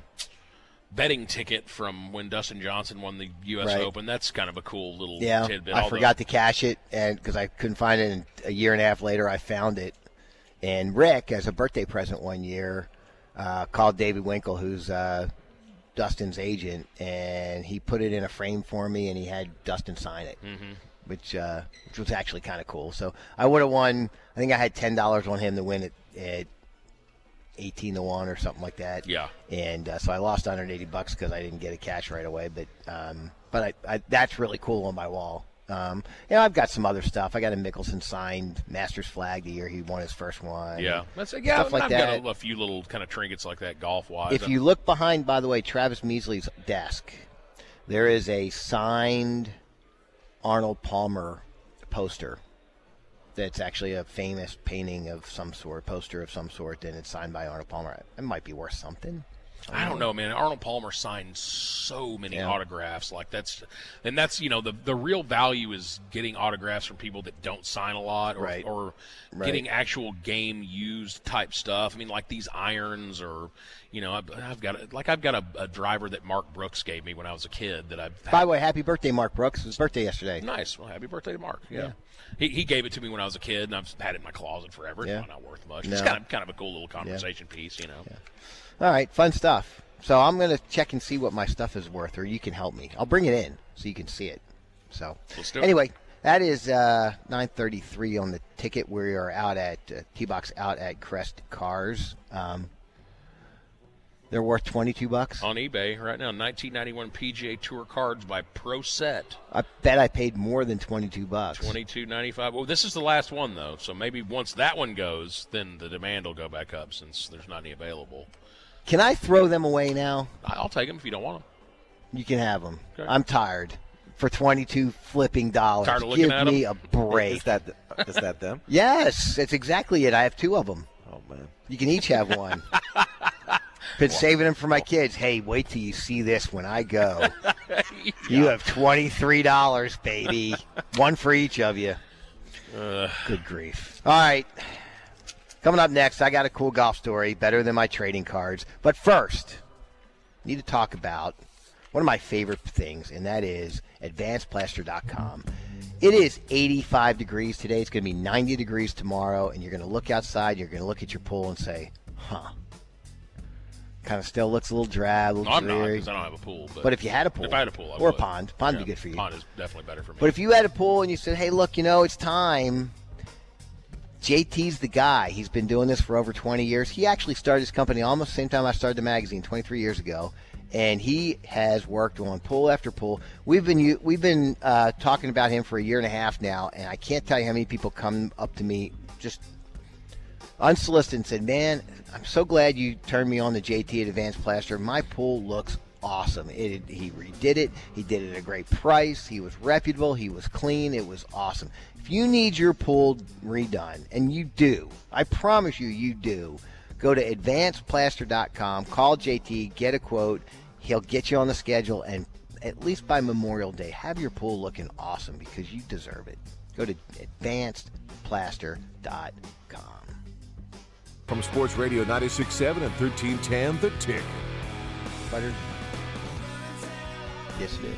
betting ticket from when Dustin Johnson won the U.S. Right. Open. That's kind of a cool little Yeah, tidbit. I although- forgot to cash it, and because I couldn't find it, and a year and a half later, I found it. And Rick, as a birthday present one year, uh, called David Winkle, who's uh, Dustin's agent, and he put it in a frame for me, and he had Dustin sign it, mm-hmm. which uh, which was actually kind of cool. So I would have won. I think I had ten dollars on him to win it at eighteen to one or something like that. Yeah. And uh, so I lost 180 bucks because I didn't get a cash right away. But um, but I, I that's really cool on my wall. Um, you know, I've got some other stuff. I got a Mickelson signed Masters flag the year he won his first one. Yeah, that's yeah. Stuff like I've that. got a, a few little kind of trinkets like that golf wise. If you look behind, by the way, Travis Measley's desk, there is a signed Arnold Palmer poster. That's actually a famous painting of some sort, poster of some sort, and it's signed by Arnold Palmer. It might be worth something. I don't know, man. Arnold Palmer signed so many Yeah. autographs. Like that's, and that's you know the the real value is getting autographs from people that don't sign a lot, or Right. or Right. getting actual game used type stuff. I mean, like these irons, or you know, I've, I've got a, like I've got a, a driver that Mark Brooks gave me when I was a kid that I've By the way, happy birthday, Mark Brooks. It was his birthday yesterday. Nice. Well, happy birthday to Mark. Yeah. Yeah. He, he gave it to me when I was a kid, and I've had it in my closet forever. It's Yeah. not worth much. No. It's kind of kind of a cool little conversation piece, you know. All right, fun stuff. So I'm going to check and see what my stuff is worth, or you can help me. I'll bring it in so you can see it. So Let's do it. anyway, that is uh, 9:33 on the ticket. We are out at uh, T-Box out at Crest Cars. Um, they're worth 22 bucks. On eBay right now, 1991 PGA Tour cards by Pro Set, I bet I paid more than 22 bucks. 22.95. Well, this is the last one though, so maybe once that one goes, then the demand will go back up since there's not any available. Can I throw them away now? I- I'll take them if you don't want them. You can have them. Okay. I'm tired. For 22 flipping dollars. Tired of looking Give at me 'em? a break. Is that is that them? <laughs> Yes, that's exactly it. I have two of them. Oh man. You can each have one. <laughs> Been saving them for my kids. Hey, wait till you see this when I go. <laughs> You have twenty three dollars, baby. One for each of you. Good grief. All right. Coming up next, I got a cool golf story, better than my trading cards. But first, need to talk about one of my favorite things, and that is advancedplaster.com. It is 85 degrees today. It's going to be 90 degrees tomorrow, and you're going to look outside, you're going to look at your pool and say, huh. Kind of still looks a little drab, a little I'm not dreary. because I don't have a pool. But, But if you had a pool, if I had a pool, I or a would. pond, pond would be good for you. Pond is definitely better for me. But if you had a pool and you said, "Hey, look, you know, it's time." JT's the guy. He's been doing this for over 20 years. He actually started his company almost the same time I started the magazine, 23 years ago, and he has worked on pool after pool. We've been we've been uh, talking about him for a year and a half now, and I can't tell you how many people come up to me just unsolicited and said, "Man, I'm so glad you turned me on to JT Advanced Plaster. My pool looks awesome. It, he redid it. He did it at a great price. He was reputable. He was clean. It was awesome. If you need your pool redone, and you do, I promise you, you do. Go to advancedplaster.com, call JT, get a quote. He'll get you on the schedule, and at least by Memorial Day, have your pool looking awesome because you deserve it. Go to advancedplaster.com. From Sports Radio 96.7 and 1310, The Tick. Butter. Yes, it is.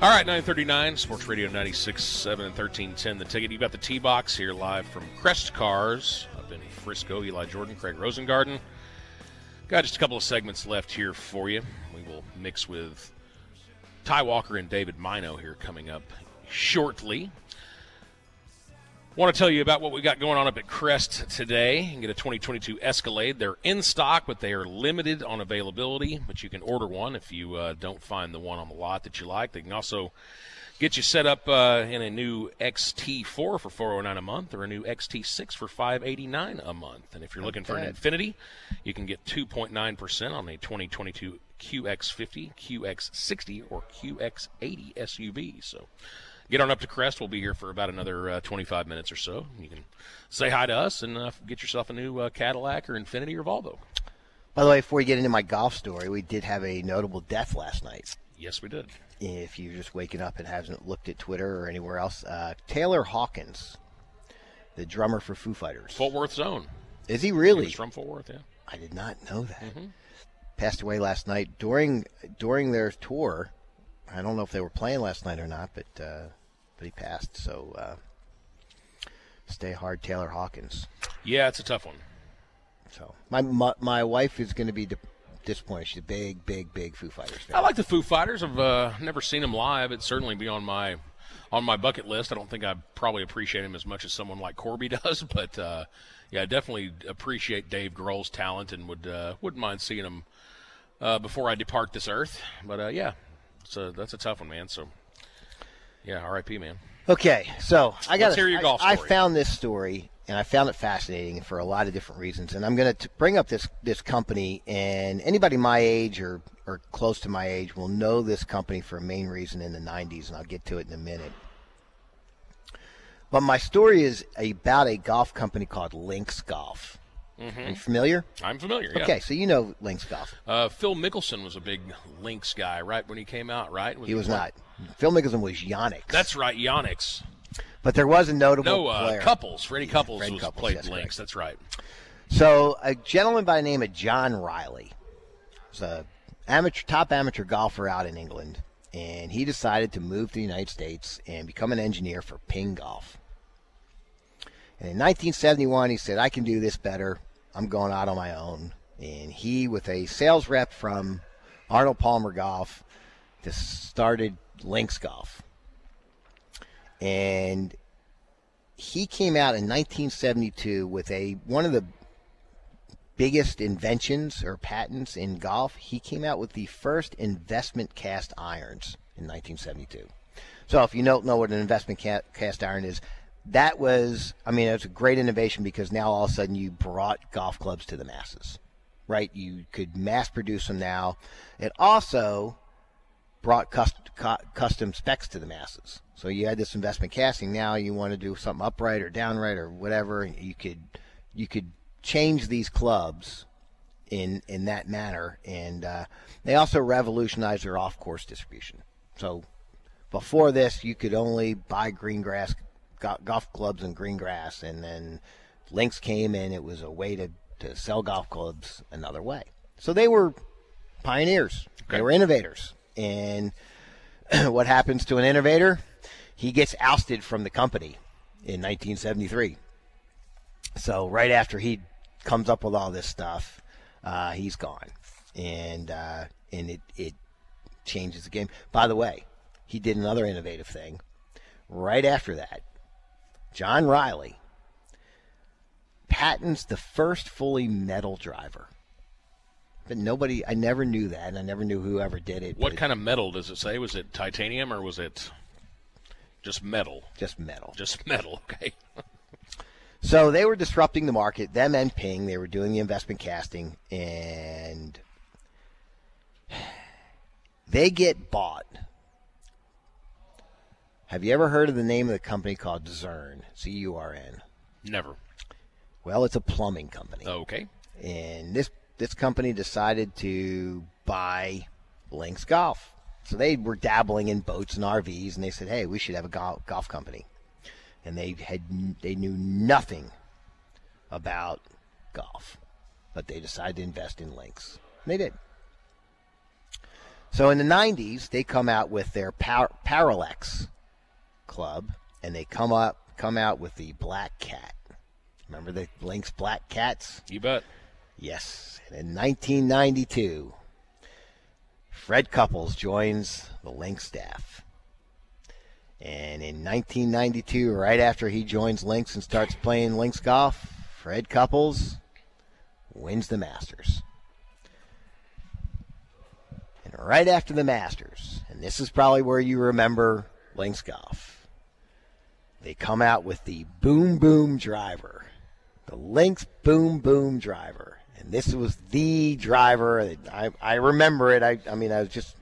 All right, 939, Sports Radio 96, 7 and 1310. The ticket. You've got the T box here live from Crest Cars up in Frisco. Eli Jordan, Craig Rosengarten. Got just a couple of segments left here for you. We will mix with Ty Walker and David Mino here coming up shortly. Want to tell you about what we got going on up at Crest today. You can get a 2022 Escalade. They're in stock, but they are limited on availability. But you can order one if you uh, don't find the one on the lot that you like. They can also get you set up uh, in a new XT4 for 409 a month or a new XT6 for 589 a month. And if you're looking for an. Infiniti, you can get 2.9% on a 2022 QX50, QX60, or QX80 SUV. So get on up to Crest. We'll be here for about another uh, 25 minutes or so. You can say hi to us and uh, get yourself a new uh, Cadillac or Infiniti or Volvo. By the way, before we get into my golf story, we did have a notable death last night. Yes, we did. If you're just waking up and hasn't looked at Twitter or anywhere else, uh, Taylor Hawkins, the drummer for Foo Fighters. Fort Worth zone. Is he really? was from Fort Worth, yeah. I did not know that. Mm-hmm. Passed away last night during during their tour. I don't know if they were playing last night or not, but uh, but he passed. So uh, stay hard, Taylor Hawkins. Yeah, it's a tough one. So my my, my wife is going to be di- disappointed. She's a big, big, big Foo Fighters fan. I like the Foo Fighters. I've uh, never seen them live. It'd certainly be on my on my bucket list. I don't think I probably appreciate him as much as someone like Corby <laughs> does, but uh, yeah, I definitely appreciate Dave Grohl's talent and would uh, wouldn't mind seeing him uh, before I depart this earth. But uh, yeah, so that's a tough one, man. So yeah, R.I.P. Man. Okay, so I got. Let's hear your golf I, story. found this story and I found it fascinating for a lot of different reasons. And I'm going to bring up this this company, and anybody my age or or close to my age will know this company for a main reason in the '90s, and I'll get to it in a minute. But my story is about a golf company called Lynx Golf. Are you familiar? I'm familiar. Yeah. Okay, so you know Lynx Golf. Uh, Phil Mickelson was a big Lynx guy, right when he came out, right? He was not. Phil Mickelson was Yonex. That's right, Yonex. but there was a notable No, uh, player. Couples. Freddie Couples Fred was Couples, played that's Lynx. That's right. So a gentleman by the name of John Riley was a amateur, top amateur golfer out in England, and he decided to move to the United States and become an engineer for Ping Golf. And in 1971, he said, "I can do this better. I'm going out on my own." And he, with a sales rep from Arnold Palmer Golf, just started Lynx Golf. And he came out in 1972 with a one of the biggest inventions or patents in golf. He came out with the first investment cast irons in 1972. So if you don't know what an investment ca- cast iron is, that was I mean it was a great innovation because now all of a sudden you brought golf clubs to the masses. Right? You could mass produce them now. It also brought custom, custom specs to the masses. So you had this investment casting. Now you want to do something upright or downright or whatever. You could you could change these clubs in in that manner, and uh, they also revolutionized their off course distribution. So before this, you could only buy green grass golf clubs and green grass, and then Lynx came in. It was a way to to sell golf clubs another way. So they were pioneers. They were innovators. And <clears throat> what happens to an innovator? He gets ousted from the company in 1973. So right after he comes up with all this stuff, uh, he's gone, and uh, and it it changes the game. By the way, he did another innovative thing. Right after that, John Riley patents the first fully metal driver. But nobody, I never knew that, and I never knew who ever did it. What kind of metal does it say? Was it titanium or was it just metal? Just metal. Just metal, <laughs> okay. So they were disrupting the market. Them and Ping, they were doing the investment casting, and they get bought. Have you ever heard of the name of the company called Zurn? C U R N. Never. Well, it's a plumbing company, Okay. and this this company decided to buy Lynx Golf. So they were dabbling in boats and RVs, and they said, "Hey, we should have a golf, golf company." And they had they knew nothing about golf, but they decided to invest in Lynx. And they did. So in the '90s, they come out with their Par- Parallax club, and they come up come out with the Black Cat. Remember the Lynx Black Cats? You bet. Yes. And in 1992, Fred Couples joins the Lynx staff. And in 1992, right after he joins Lynx and starts playing Lynx golf, Fred Couples wins the Masters. And right after the Masters, and this is probably where you remember Lynx golf, they come out with the Boom Boom Driver, the Lynx Boom Boom Driver. And this was the driver. I, I remember it. I, I mean, I was just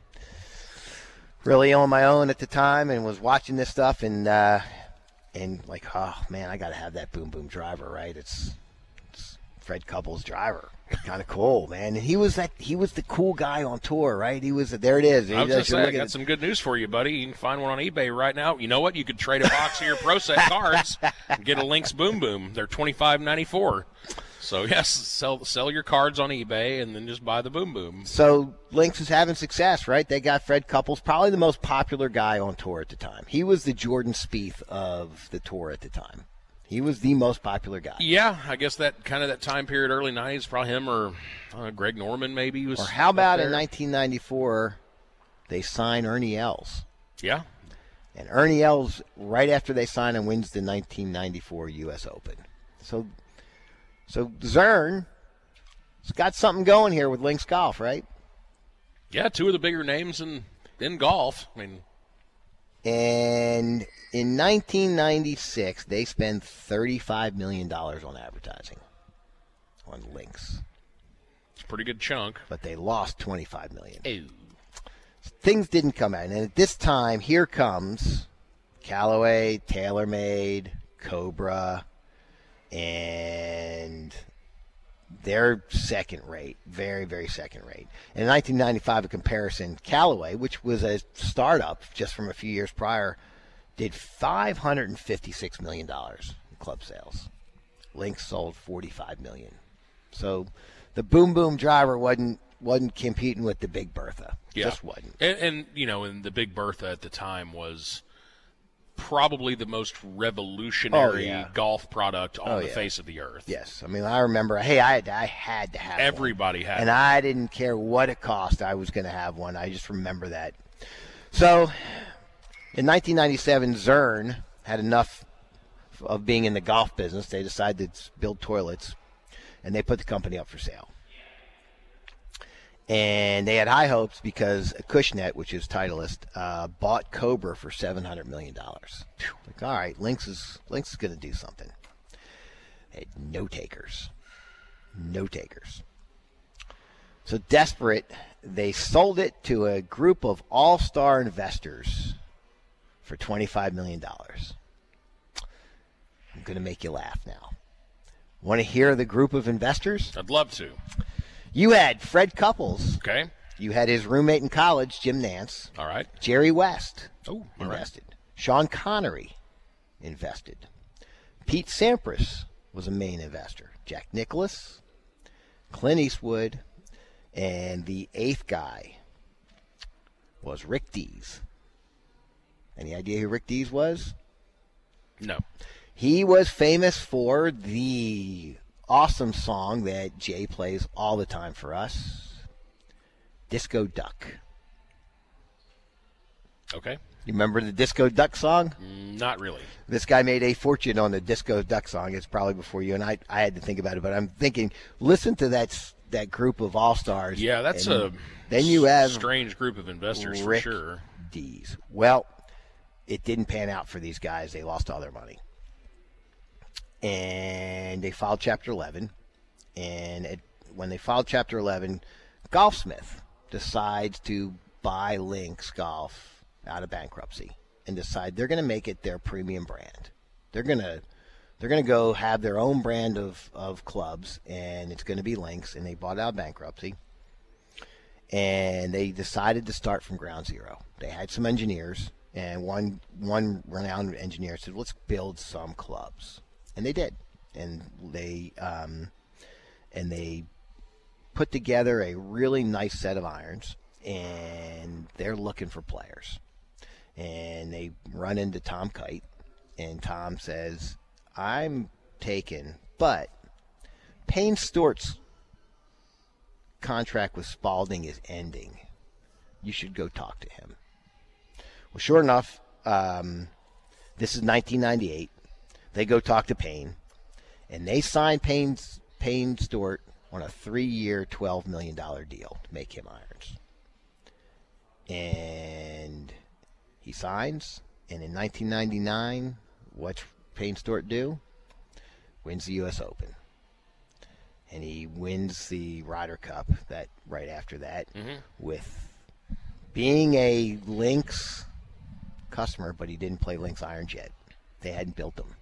really on my own at the time and was watching this stuff and uh, and like, oh man, I got to have that boom boom driver, right? It's, it's Fred Couples' driver. Kind of cool, man. And he was that he was the cool guy on tour, right? He was there. It is. I was just saying, I got some good news for you, buddy. You can find one on eBay right now. You know what? You could trade a box of your Pro Set <laughs> cards and get a Lynx Boom Boom. They're twenty five ninety four. So yes, sell sell your cards on eBay and then just buy the Boom Boom. So Lynx is having success, right? They got Fred Couples, probably the most popular guy on tour at the time. He was the Jordan Spieth of the tour at the time. He was the most popular guy. Yeah, I guess that kind of that time period, early nineties, probably him or uh, Greg Norman maybe was. Or how about in 1994, they sign Ernie Els. Yeah, And Ernie Els, right after they sign him, wins the 1994 U.S. Open. So, so Zurn has got something going here with Lynx Golf, right? yeah, two of the bigger names in in golf. I mean, And in 1996, they spend $35 million on advertising on Lynx. it's a pretty good chunk. but they lost 25 million. Ew. Things didn't come out. And at this time, here comes Callaway, TaylorMade, Cobra, and they're second rate, very, very second rate. In 1995, a comparison, Callaway, which was a startup just from a few years prior, did $556 million in club sales. Lynx sold 45 million. So the Boom Boom driver wasn't wasn't competing with the Big Bertha. Yeah. Just wasn't. And, and you know, and the Big Bertha at the time was probably the most revolutionary Oh, yeah. golf product on Oh, the yeah. face of the earth. Yes, I mean I remember. Hey, I had, I had to have one. Everybody had and one. I didn't care what it cost. I was going to have one. I just remember that. So, in 1997, Zurn had enough of being in the golf business. They decided to build toilets, and they put the company up for sale. And they had high hopes because Cushnet, which is Titleist, uh, bought Cobra for seven hundred million dollars. Like, all right, Lynx is Lynx is going to do something. No takers, no takers. So desperate, they sold it to a group of all-star investors for twenty-five million dollars. I'm going to make you laugh now. Want to hear the group of investors? I'd love to. You had Fred Couples. Okay. You had his roommate in college, Jim Nantz. All right. Jerry West Oh, all right. invested. Sean Connery invested. Pete Sampras was a main investor. Jack Nicklaus, Clint Eastwood, and the eighth guy was Rick Dees. Any idea who Rick Dees was? No. He was famous for the awesome song that Jay plays all the time for us Disco Duck. Okay. You remember the Disco Duck song? Mm, Not really. This guy made a fortune on the Disco Duck song. It's probably before you and I. I had to think about it, but I'm thinking, listen to that that group of all stars. Yeah, that's a then you have strange group of investors Rick for sure. Dees. Well, it didn't pan out for these guys. They lost all their money, and they filed Chapter 11. And it, when they filed Chapter 11, Golfsmith decides to buy Lynx Golf out of bankruptcy and decide they're going to make it their premium brand. They're going to they're going to go have their own brand of, of clubs, and it's going to be Lynx. And they bought out bankruptcy and they decided to start from ground zero. They had some engineers, and one one renowned engineer said, "Let's build some clubs," and they did, and they um, and they put together a really nice set of irons, and they're looking for players, and they run into Tom Kite, and Tom says, "I'm taken, but." Payne Stewart's contract with Spalding is ending. You should go talk to him. Well, sure enough, um, this is 1998. They go talk to Payne, and they sign Payne's Payne Stewart on a three-year, twelve million dollar deal to make him irons. And he signs, and in 1999, what's Payne Stewart do? Wins the U.S. Open, and he wins the Ryder Cup that right after that mm-hmm. with being a Lynx customer, but he didn't play Lynx irons yet. They hadn't built them.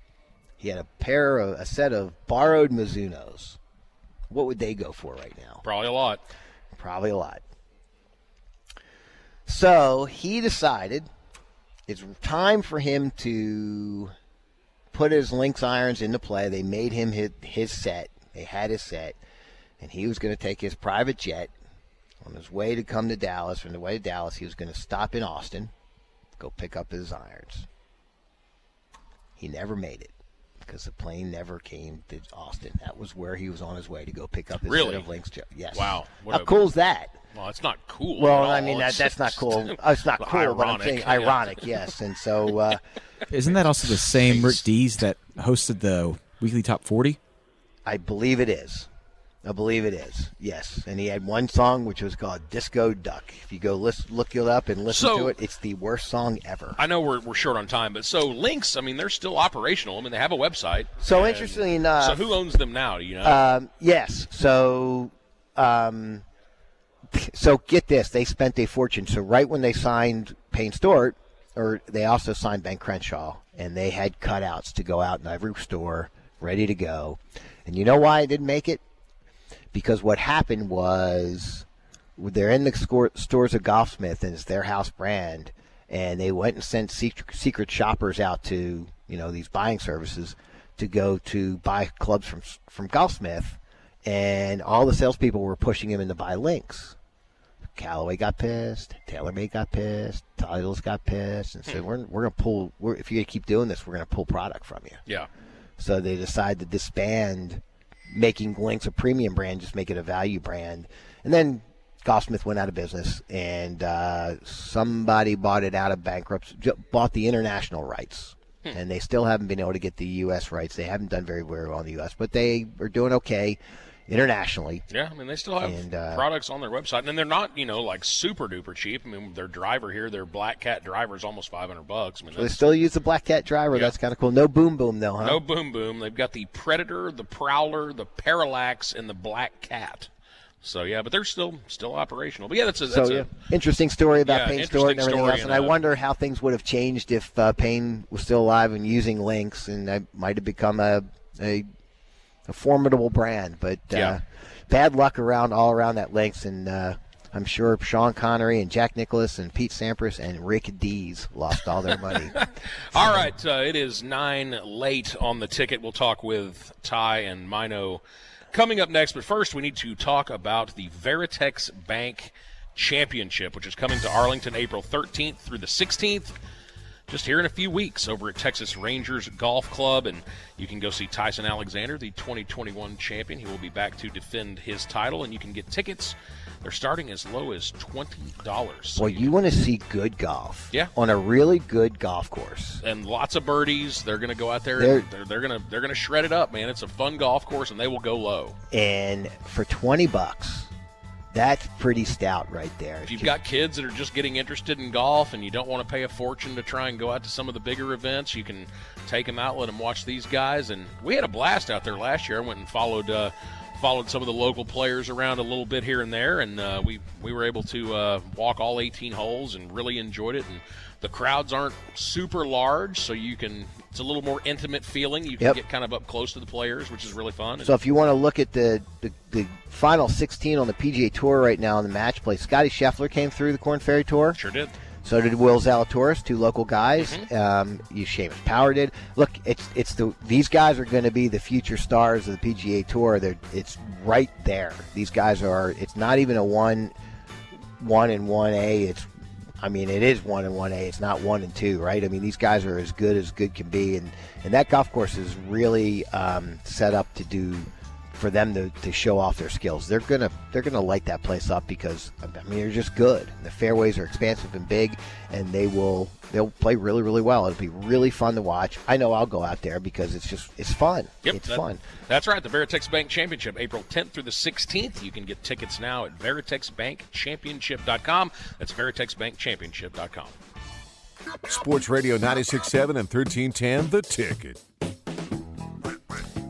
He had a pair of a set of borrowed Mizunos. What would they go for right now? Probably a lot. Probably a lot. So he decided it's time for him to put his Lynx irons into play. They made him his, his set. They had his set. And he was going to take his private jet on his way to come to Dallas. On the way to Dallas, he was going to stop in Austin, go pick up his irons. He never made it because the plane never came to Austin. That was where he was on his way to go pick up his Really? set of Lynx. jet. Yes. Wow. What How a- cool is that? Well, it's not cool. Well, at I mean that that's not cool. Uh, <laughs> It's not cool, but I'm ironic, saying <laughs> yeah. ironic. Yes, and so uh, Isn't that also the <laughs> same Rick Dees that hosted the weekly top 40? I believe it is. I believe it is. Yes, and he had one song which was called "Disco Duck." If you go list, look it up and listen So- to it, it's the worst song ever. I know we're, we're short on time, but so Lynx. I mean, they're still operational. I mean, they have a website. So and- interestingly enough, so who owns them now? Do you know? Um, yes. So, um, so get this: they spent a fortune. So right when they signed Payne Stewart, or they also signed Ben Crenshaw, and they had cutouts to go out in every store, ready to go. And you know why I didn't make it? Because what happened was they're in the score, stores of Golfsmith, and it's their house brand, and they went and sent secret, secret shoppers out to you know these buying services to go to buy clubs from from Golfsmith, and all the salespeople were pushing him in to buy Lynx. Callaway got pissed. TaylorMade got pissed. Titleist got pissed, and said, hmm. "We're we're gonna pull. We're, if you keep doing this, we're gonna pull product from you." yeah. So they decided to disband making Lynx a premium brand, just make it a value brand. And then Golfsmith went out of business, and uh, somebody bought it out of bankruptcy, bought the international rights. And they still haven't been able to get the U.S. rights. They haven't done very, very well in the U.S., but they are doing okay internationally. Yeah, I mean, they still have And, uh, products on their website, and they're not, you know, like super duper cheap. I mean, their driver here, their Black Cat driver is almost five hundred bucks. I mean, They still use the Black Cat driver. Yeah. That's kind of cool. No boom boom, though, huh? no boom boom. They've got the Predator, the Prowler, the Parallax, and the Black Cat. So yeah, but they're still still operational. But yeah, that's a that's So a interesting story about Yeah, Payne Stewart and everything else. And and, I uh, wonder how things would have changed if uh, Payne was still alive and using Lynx, and that might have become a a, a formidable brand. But uh, Yeah. bad luck around all around that Lynx, and uh, I'm sure Sean Connery and Jack Nicklaus and Pete Sampras and Rick Dees lost all their money. <laughs> All right, uh, it is nine late on the ticket. We'll talk with Ty and Mino coming up next. But first, we need to talk about the Veritex Bank Championship, which is coming to Arlington April 13th through the 16th. Just here in a few weeks over at Texas Rangers Golf Club, and you can go see Tyson Alexander, the 2021 champion. He will be back to defend his title, and you can get tickets. They're starting as low as twenty dollars. well, you want to see good golf, Yeah. on a really good golf course. and lots of birdies. They're going to go out there They're- and they're, they're going to they're going to shred it up, man. It's a fun golf course, and they will go low. And for twenty bucks, that's pretty stout right there. If you've got kids that are just getting interested in golf and you don't want to pay a fortune to try and go out to some of the bigger events, you can take them out, let them watch these guys. And we had a blast out there last year. I went and followed uh, followed some of the local players around a little bit here and there, and uh, we we were able to uh, walk all 18 holes and really enjoyed it. And the crowds aren't super large, so you can. It's a little more intimate feeling. You can Yep. get kind of up close to the players, which is really fun. So if you want to look at the, the, the final 16 on the PGA Tour right now in the match play, Scottie Scheffler came through the Korn Ferry Tour. sure did. So did Will Zalatoris, two local guys. Um, you Seamus Power did. Look, it's it's the these guys are going to be the future stars of the PGA Tour. They're it's right there. These guys are. It's not even a one one and one A. It's I mean it is one and one A. It's not one and two, right? I mean these guys are as good as good can be, and and that golf course is really um, set up to do for them to, to show off their skills. They're gonna they're gonna light that place up because I mean they're just good. The fairways are expansive and big, and they will they'll play really really well. It'll be really fun to watch. I know I'll go out there because it's just it's fun. Yep, it's that- fun. That's right. The Veritex Bank Championship, April 10th through the 16th. You can get tickets now at veritexbankchampionship.com. That's veritexbankchampionship.com. Sports Radio 96.7 and 1310, The Ticket.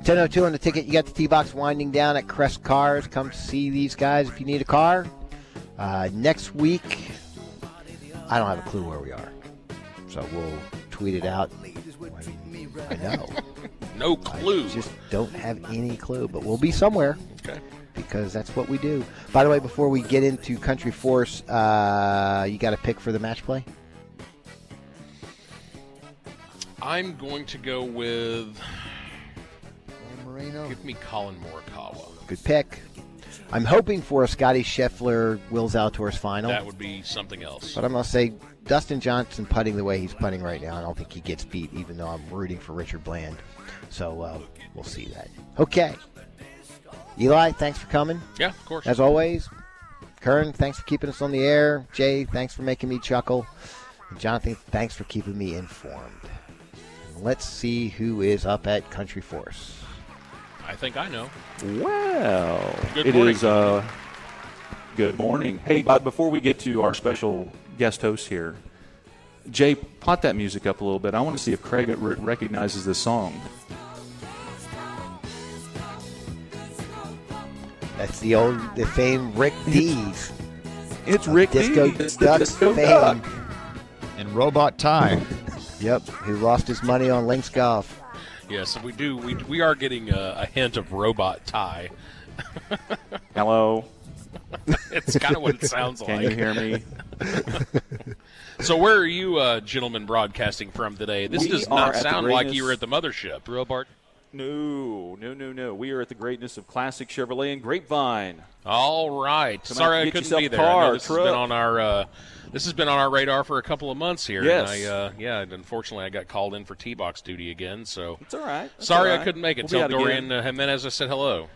1002 on the ticket. You got the T box winding down at Crest Cars. Come see these guys if you need a car. Uh, next week, I don't have a clue where we are, so we'll tweet it out. I know. <laughs> No clue. I just don't have any clue, but we'll be somewhere. Okay. Because that's what we do. By the way, before we get into Country Force, uh, you got a pick for the match play? I'm going to go with. Give me Collin Morikawa. Good pick. I'm hoping for a Scottie Scheffler Will Zalatoris final. That would be something else. But I'm going to say Dustin Johnson putting the way he's putting right now. I don't think he gets beat, even though I'm rooting for Richard Bland. So uh, we'll see that. Okay. Eli, thanks for coming. Yeah, of course. As always. Kern, thanks for keeping us on the air. Jay, thanks for making me chuckle. And Jonathan, thanks for keeping me informed. And let's see who is up at Country Force. I think I know. Well, Good it morning. is, uh, good morning. Hey, but before we get to our special guest host here, Jay, pot that music up a little bit. I want to see if Craig recognizes this song. That's the old, the famed Rick Dees. It's Rick Disco Dees, it's the Duck Disco fame. Duck. And Robot Time. Yep, who lost his money on Lynx Golf. Yes, we do. We, we are getting a, a hint of robot tie. <laughs> Hello. it's kind of what it sounds Can like. Can you hear me? <laughs> so, where are you, uh, gentlemen, broadcasting from today? This We does not sound like you were at the mothership. Robart. No, no, no, no. We are at the greatness of classic Chevrolet and Grapevine. All right. Come Sorry I couldn't be there. Car, this has been on our uh, this has been on our radar for a couple of months here. Yes. And I, uh, yeah. and Unfortunately, I got called in for T-box duty again. So It's all right. That's sorry all I couldn't make it. We'll Tell Dorian uh, Jimenez I said hello.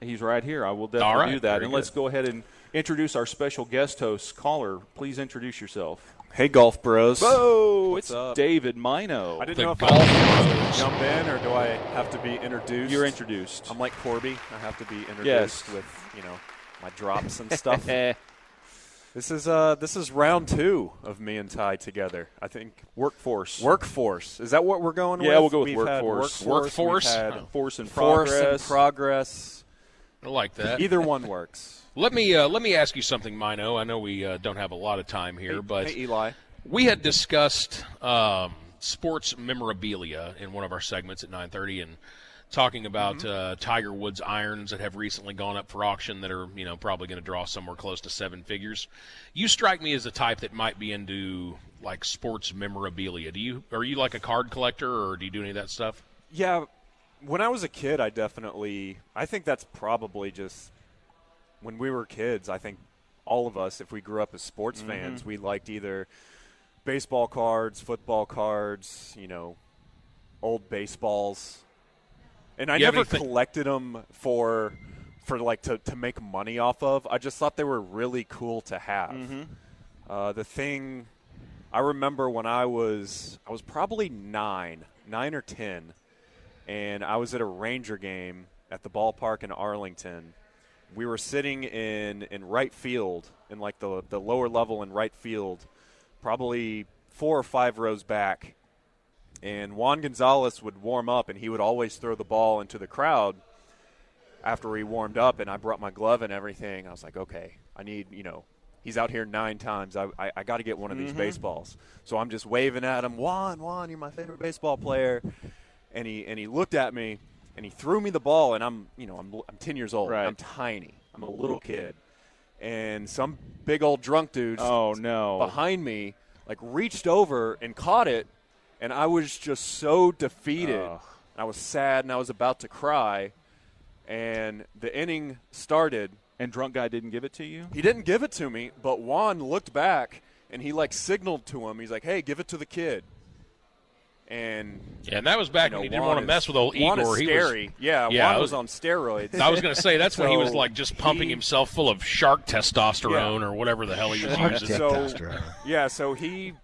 He's right here. I will definitely right, do that. very And let's go ahead and introduce our special guest host. Caller, please introduce yourself. Hey, golf bros. Whoa, What's it's up? David Mino. I didn't The know if golf I have bros. to jump in or do I have to be introduced. You're introduced. I'm like Corby. I have to be introduced Yes. with you know my drops and stuff. <laughs> this is uh this is round two of me and Ty together. I think Workforce. workforce is that what we're going with? Yeah, we'll go with We've had workforce. workforce. Workforce? We've had Force and force and progress. progress. I like that. Either one works. Let me uh, let me ask you something, Mino. I know we uh, don't have a lot of time here, Hey- but hey, Eli. we had discussed um, sports memorabilia in one of our segments at 9:30, and talking about Mm-hmm. uh, Tiger Woods irons that have recently gone up for auction that are you know probably going to draw somewhere close to seven figures. You strike me as the type that might be into like sports memorabilia. Do you are you like a card collector or do you do any of that stuff? Yeah, when I was a kid, I definitely. I think that's probably just when we were kids. I think all of us, if we grew up as sports Mm-hmm. fans, we liked either baseball cards, football cards, you know, old baseballs. And I You never collected them for for like to, to make money off of. I just thought they were really cool to have. Mm-hmm. Uh, the thing I remember when I was I was probably nine, nine or ten, and I was at a Ranger game at the ballpark in Arlington. We were sitting in in right field, in like the the lower level in right field, probably four or five rows back. And Juan Gonzalez would warm up, and he would always throw the ball into the crowd after he warmed up. And I brought my glove and everything. I was like, okay, I need, you know, he's out here nine times. I, I, I got to get one of these mm-hmm. baseballs. So I'm just waving at him, Juan, Juan, you're my favorite baseball player. And he and he looked at me, and he threw me the ball. And I'm, you know, I'm, I'm 10 years old. Right. I'm tiny. I'm a little kid. And some big old drunk dude Oh no! behind me, like reached over and caught it, and I was just so defeated. Ugh. I was sad and I was about to cry. And the inning started. And drunk guy didn't give it to you. He didn't give it to me, but Juan looked back and he like signaled to him. He's like, "Hey, give it to the kid." And Yeah, and that was back you know, when he didn't Juan want to is- mess with old Juan Igor. Is He was- yeah, yeah, Juan I was on steroids. I was going to say that's when he was <laughs> like just pumping he- himself full of shark testosterone Yeah. or whatever the hell he was Shark using. So, yeah, so he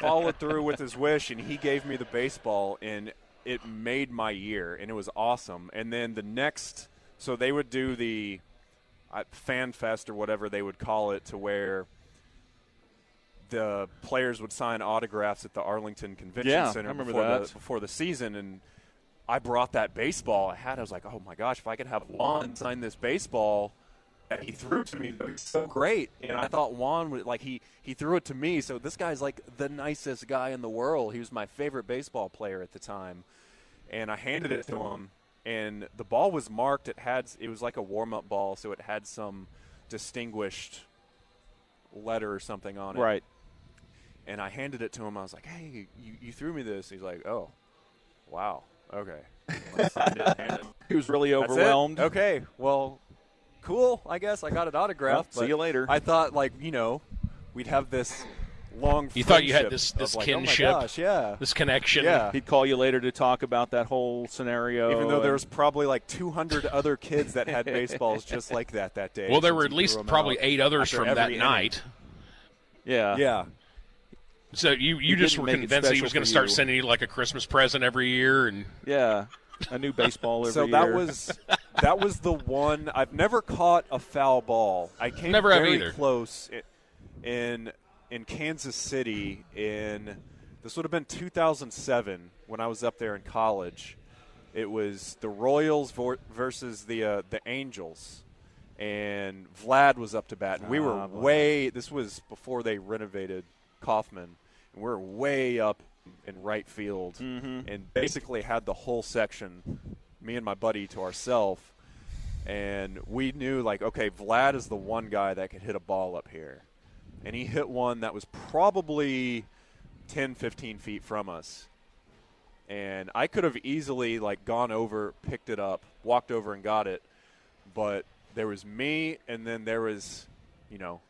followed through with his wish, and he gave me the baseball, and it made my year, and it was awesome. And then the next, so they would do the uh, fan fest or whatever they would call it, to where the players would sign autographs at the Arlington Convention Yeah, Center before the before the season, and I brought that baseball I had. I was like, oh my gosh, if I could have Juan sign this baseball that he threw to me, that was so great. And I thought Juan would like he he threw it to me. So this guy's like the nicest guy in the world. He was my favorite baseball player at the time, and I handed it to him. And the ball was marked. It had it was like a warm up ball, so it had some distinguished letter or something on it. Right. And I handed it to him. I was like, "Hey, you, you threw me this." He's like, "Oh, wow, okay." I signed it and handed it. He was really overwhelmed. Okay, well, cool. I guess I got it autographed. Well, see you later. I thought, like, you know, we'd have this long. You thought you had this this like, kinship, Oh my gosh, yeah, this connection. Yeah. He'd call you later to talk about that whole scenario. Even though and- there was probably like 200 other kids that had <laughs> baseballs just like that that day. Well, there were at least probably out eight others after from that inning. night. Yeah. Yeah. So you, He you just were convinced that he was going to start you. sending you like a Christmas present every year, and Yeah, a new baseball <laughs> every so year. that was that was the one I've never caught a foul ball. I came Never have very either. close in in Kansas City in this would have been 2007 when I was up there in college. It was the Royals vor- versus the uh, the Angels, and Vlad was up to bat, and we were Ah, way. This was before they renovated Kauffman, and we are way up in right field, Mhm. and basically had the whole section, me and my buddy, to ourselves. And we knew, like, okay, Vlad is the one guy that could hit a ball up here. And he hit one that was probably 10, 15 feet from us. And I could have easily, like, gone over, picked it up, walked over and got it. But there was me, and then there was, you know,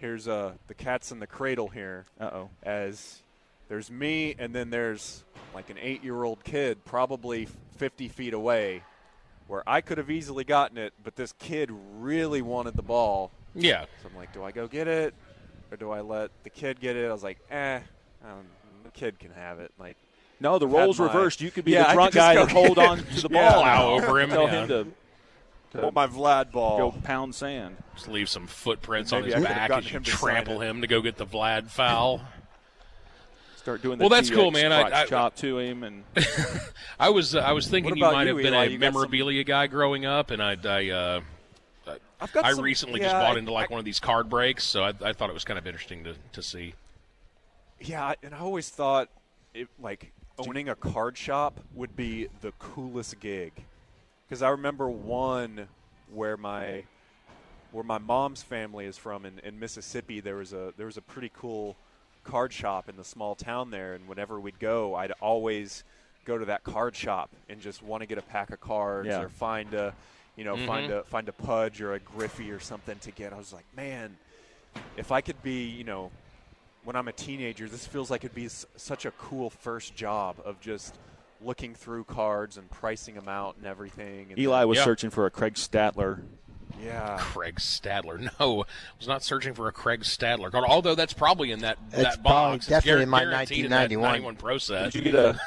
here's uh, the cat's in the cradle here. Uh-oh. As there's me, and then there's like an eight-year-old kid, probably 50 feet away, where I could have easily gotten it, but this kid really wanted the ball. Yeah. So I'm like, do I go get it, or do I let the kid get it? I was like, eh, um, the kid can have it. Like, No, the roles my- reversed. You could be Yeah, the drunk guy that hold on to the Yeah. ball. Plow over him, Tell yeah. him to, to Oh, my Vlad ball. go pound sand. just leave some footprints Maybe on his could back gotten as you him trample him to go get the Vlad foul. Start doing the Well, that's TX cool, man. I- crotch I- chop to him, and <laughs> I was uh, I was thinking you might you, have been Eli? a You got some- memorabilia guy growing up, and I I, uh, I've got I some- recently yeah, just bought I- into like one of these card breaks, so I, I thought it was kind of interesting to, to see. Yeah, and I always thought, it, like owning a card shop would be the coolest gig, because I remember one where my where my mom's family is from in, in Mississippi. There was a there was a pretty cool card shop in the small town there, and whenever we'd go, I'd always go to that card shop and just want to get a pack of cards Yeah. or find a you know find mm-hmm. a find a pudge or a griffey or something to get. I was like, man, if I could be, you know, when I'm a teenager, this feels like it'd be s- such a cool first job of just looking through cards and pricing them out and everything. And Eli was Yeah. searching for a Craig Stadler. yeah, Craig Stadler. <laughs> No, I was not searching for a Craig Stadler card. Although that's probably in that It's that probably box. definitely it's in my guaranteed in that 1991. 91 Pro set. Did you get a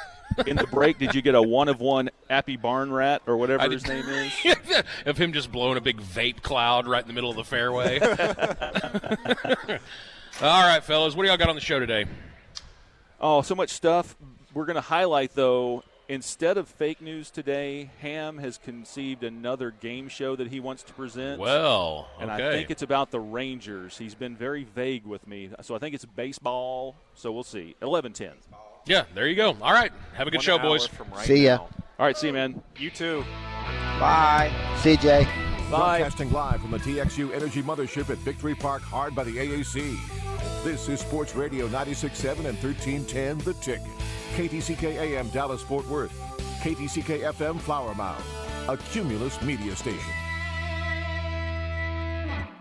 in the break? Did you get a one of one Appy Barn Rat or whatever I his did- name is? <laughs> of him just blowing a big vape cloud right in the middle of the fairway. <laughs> All right, fellas, what do y'all got on the show today? Oh, so much stuff. We're going to highlight, though, instead of fake news today, Ham has conceived another game show that he wants to present. Well, and I think it's about the Rangers. He's been very vague with me. So I think it's baseball. So we'll see. 11 10. Yeah, there you go. All right, have a good One show, boys. From right See ya. now. All right, see you, man. You too. Bye. CJ. Bye. Broadcasting live from the TXU Energy Mothership at Victory Park, hard by the AAC. This is Sports Radio 96.7 and 1310 The Ticket. KTCK AM Dallas Fort Worth. KTCK FM Flower Mound. A Cumulus media station.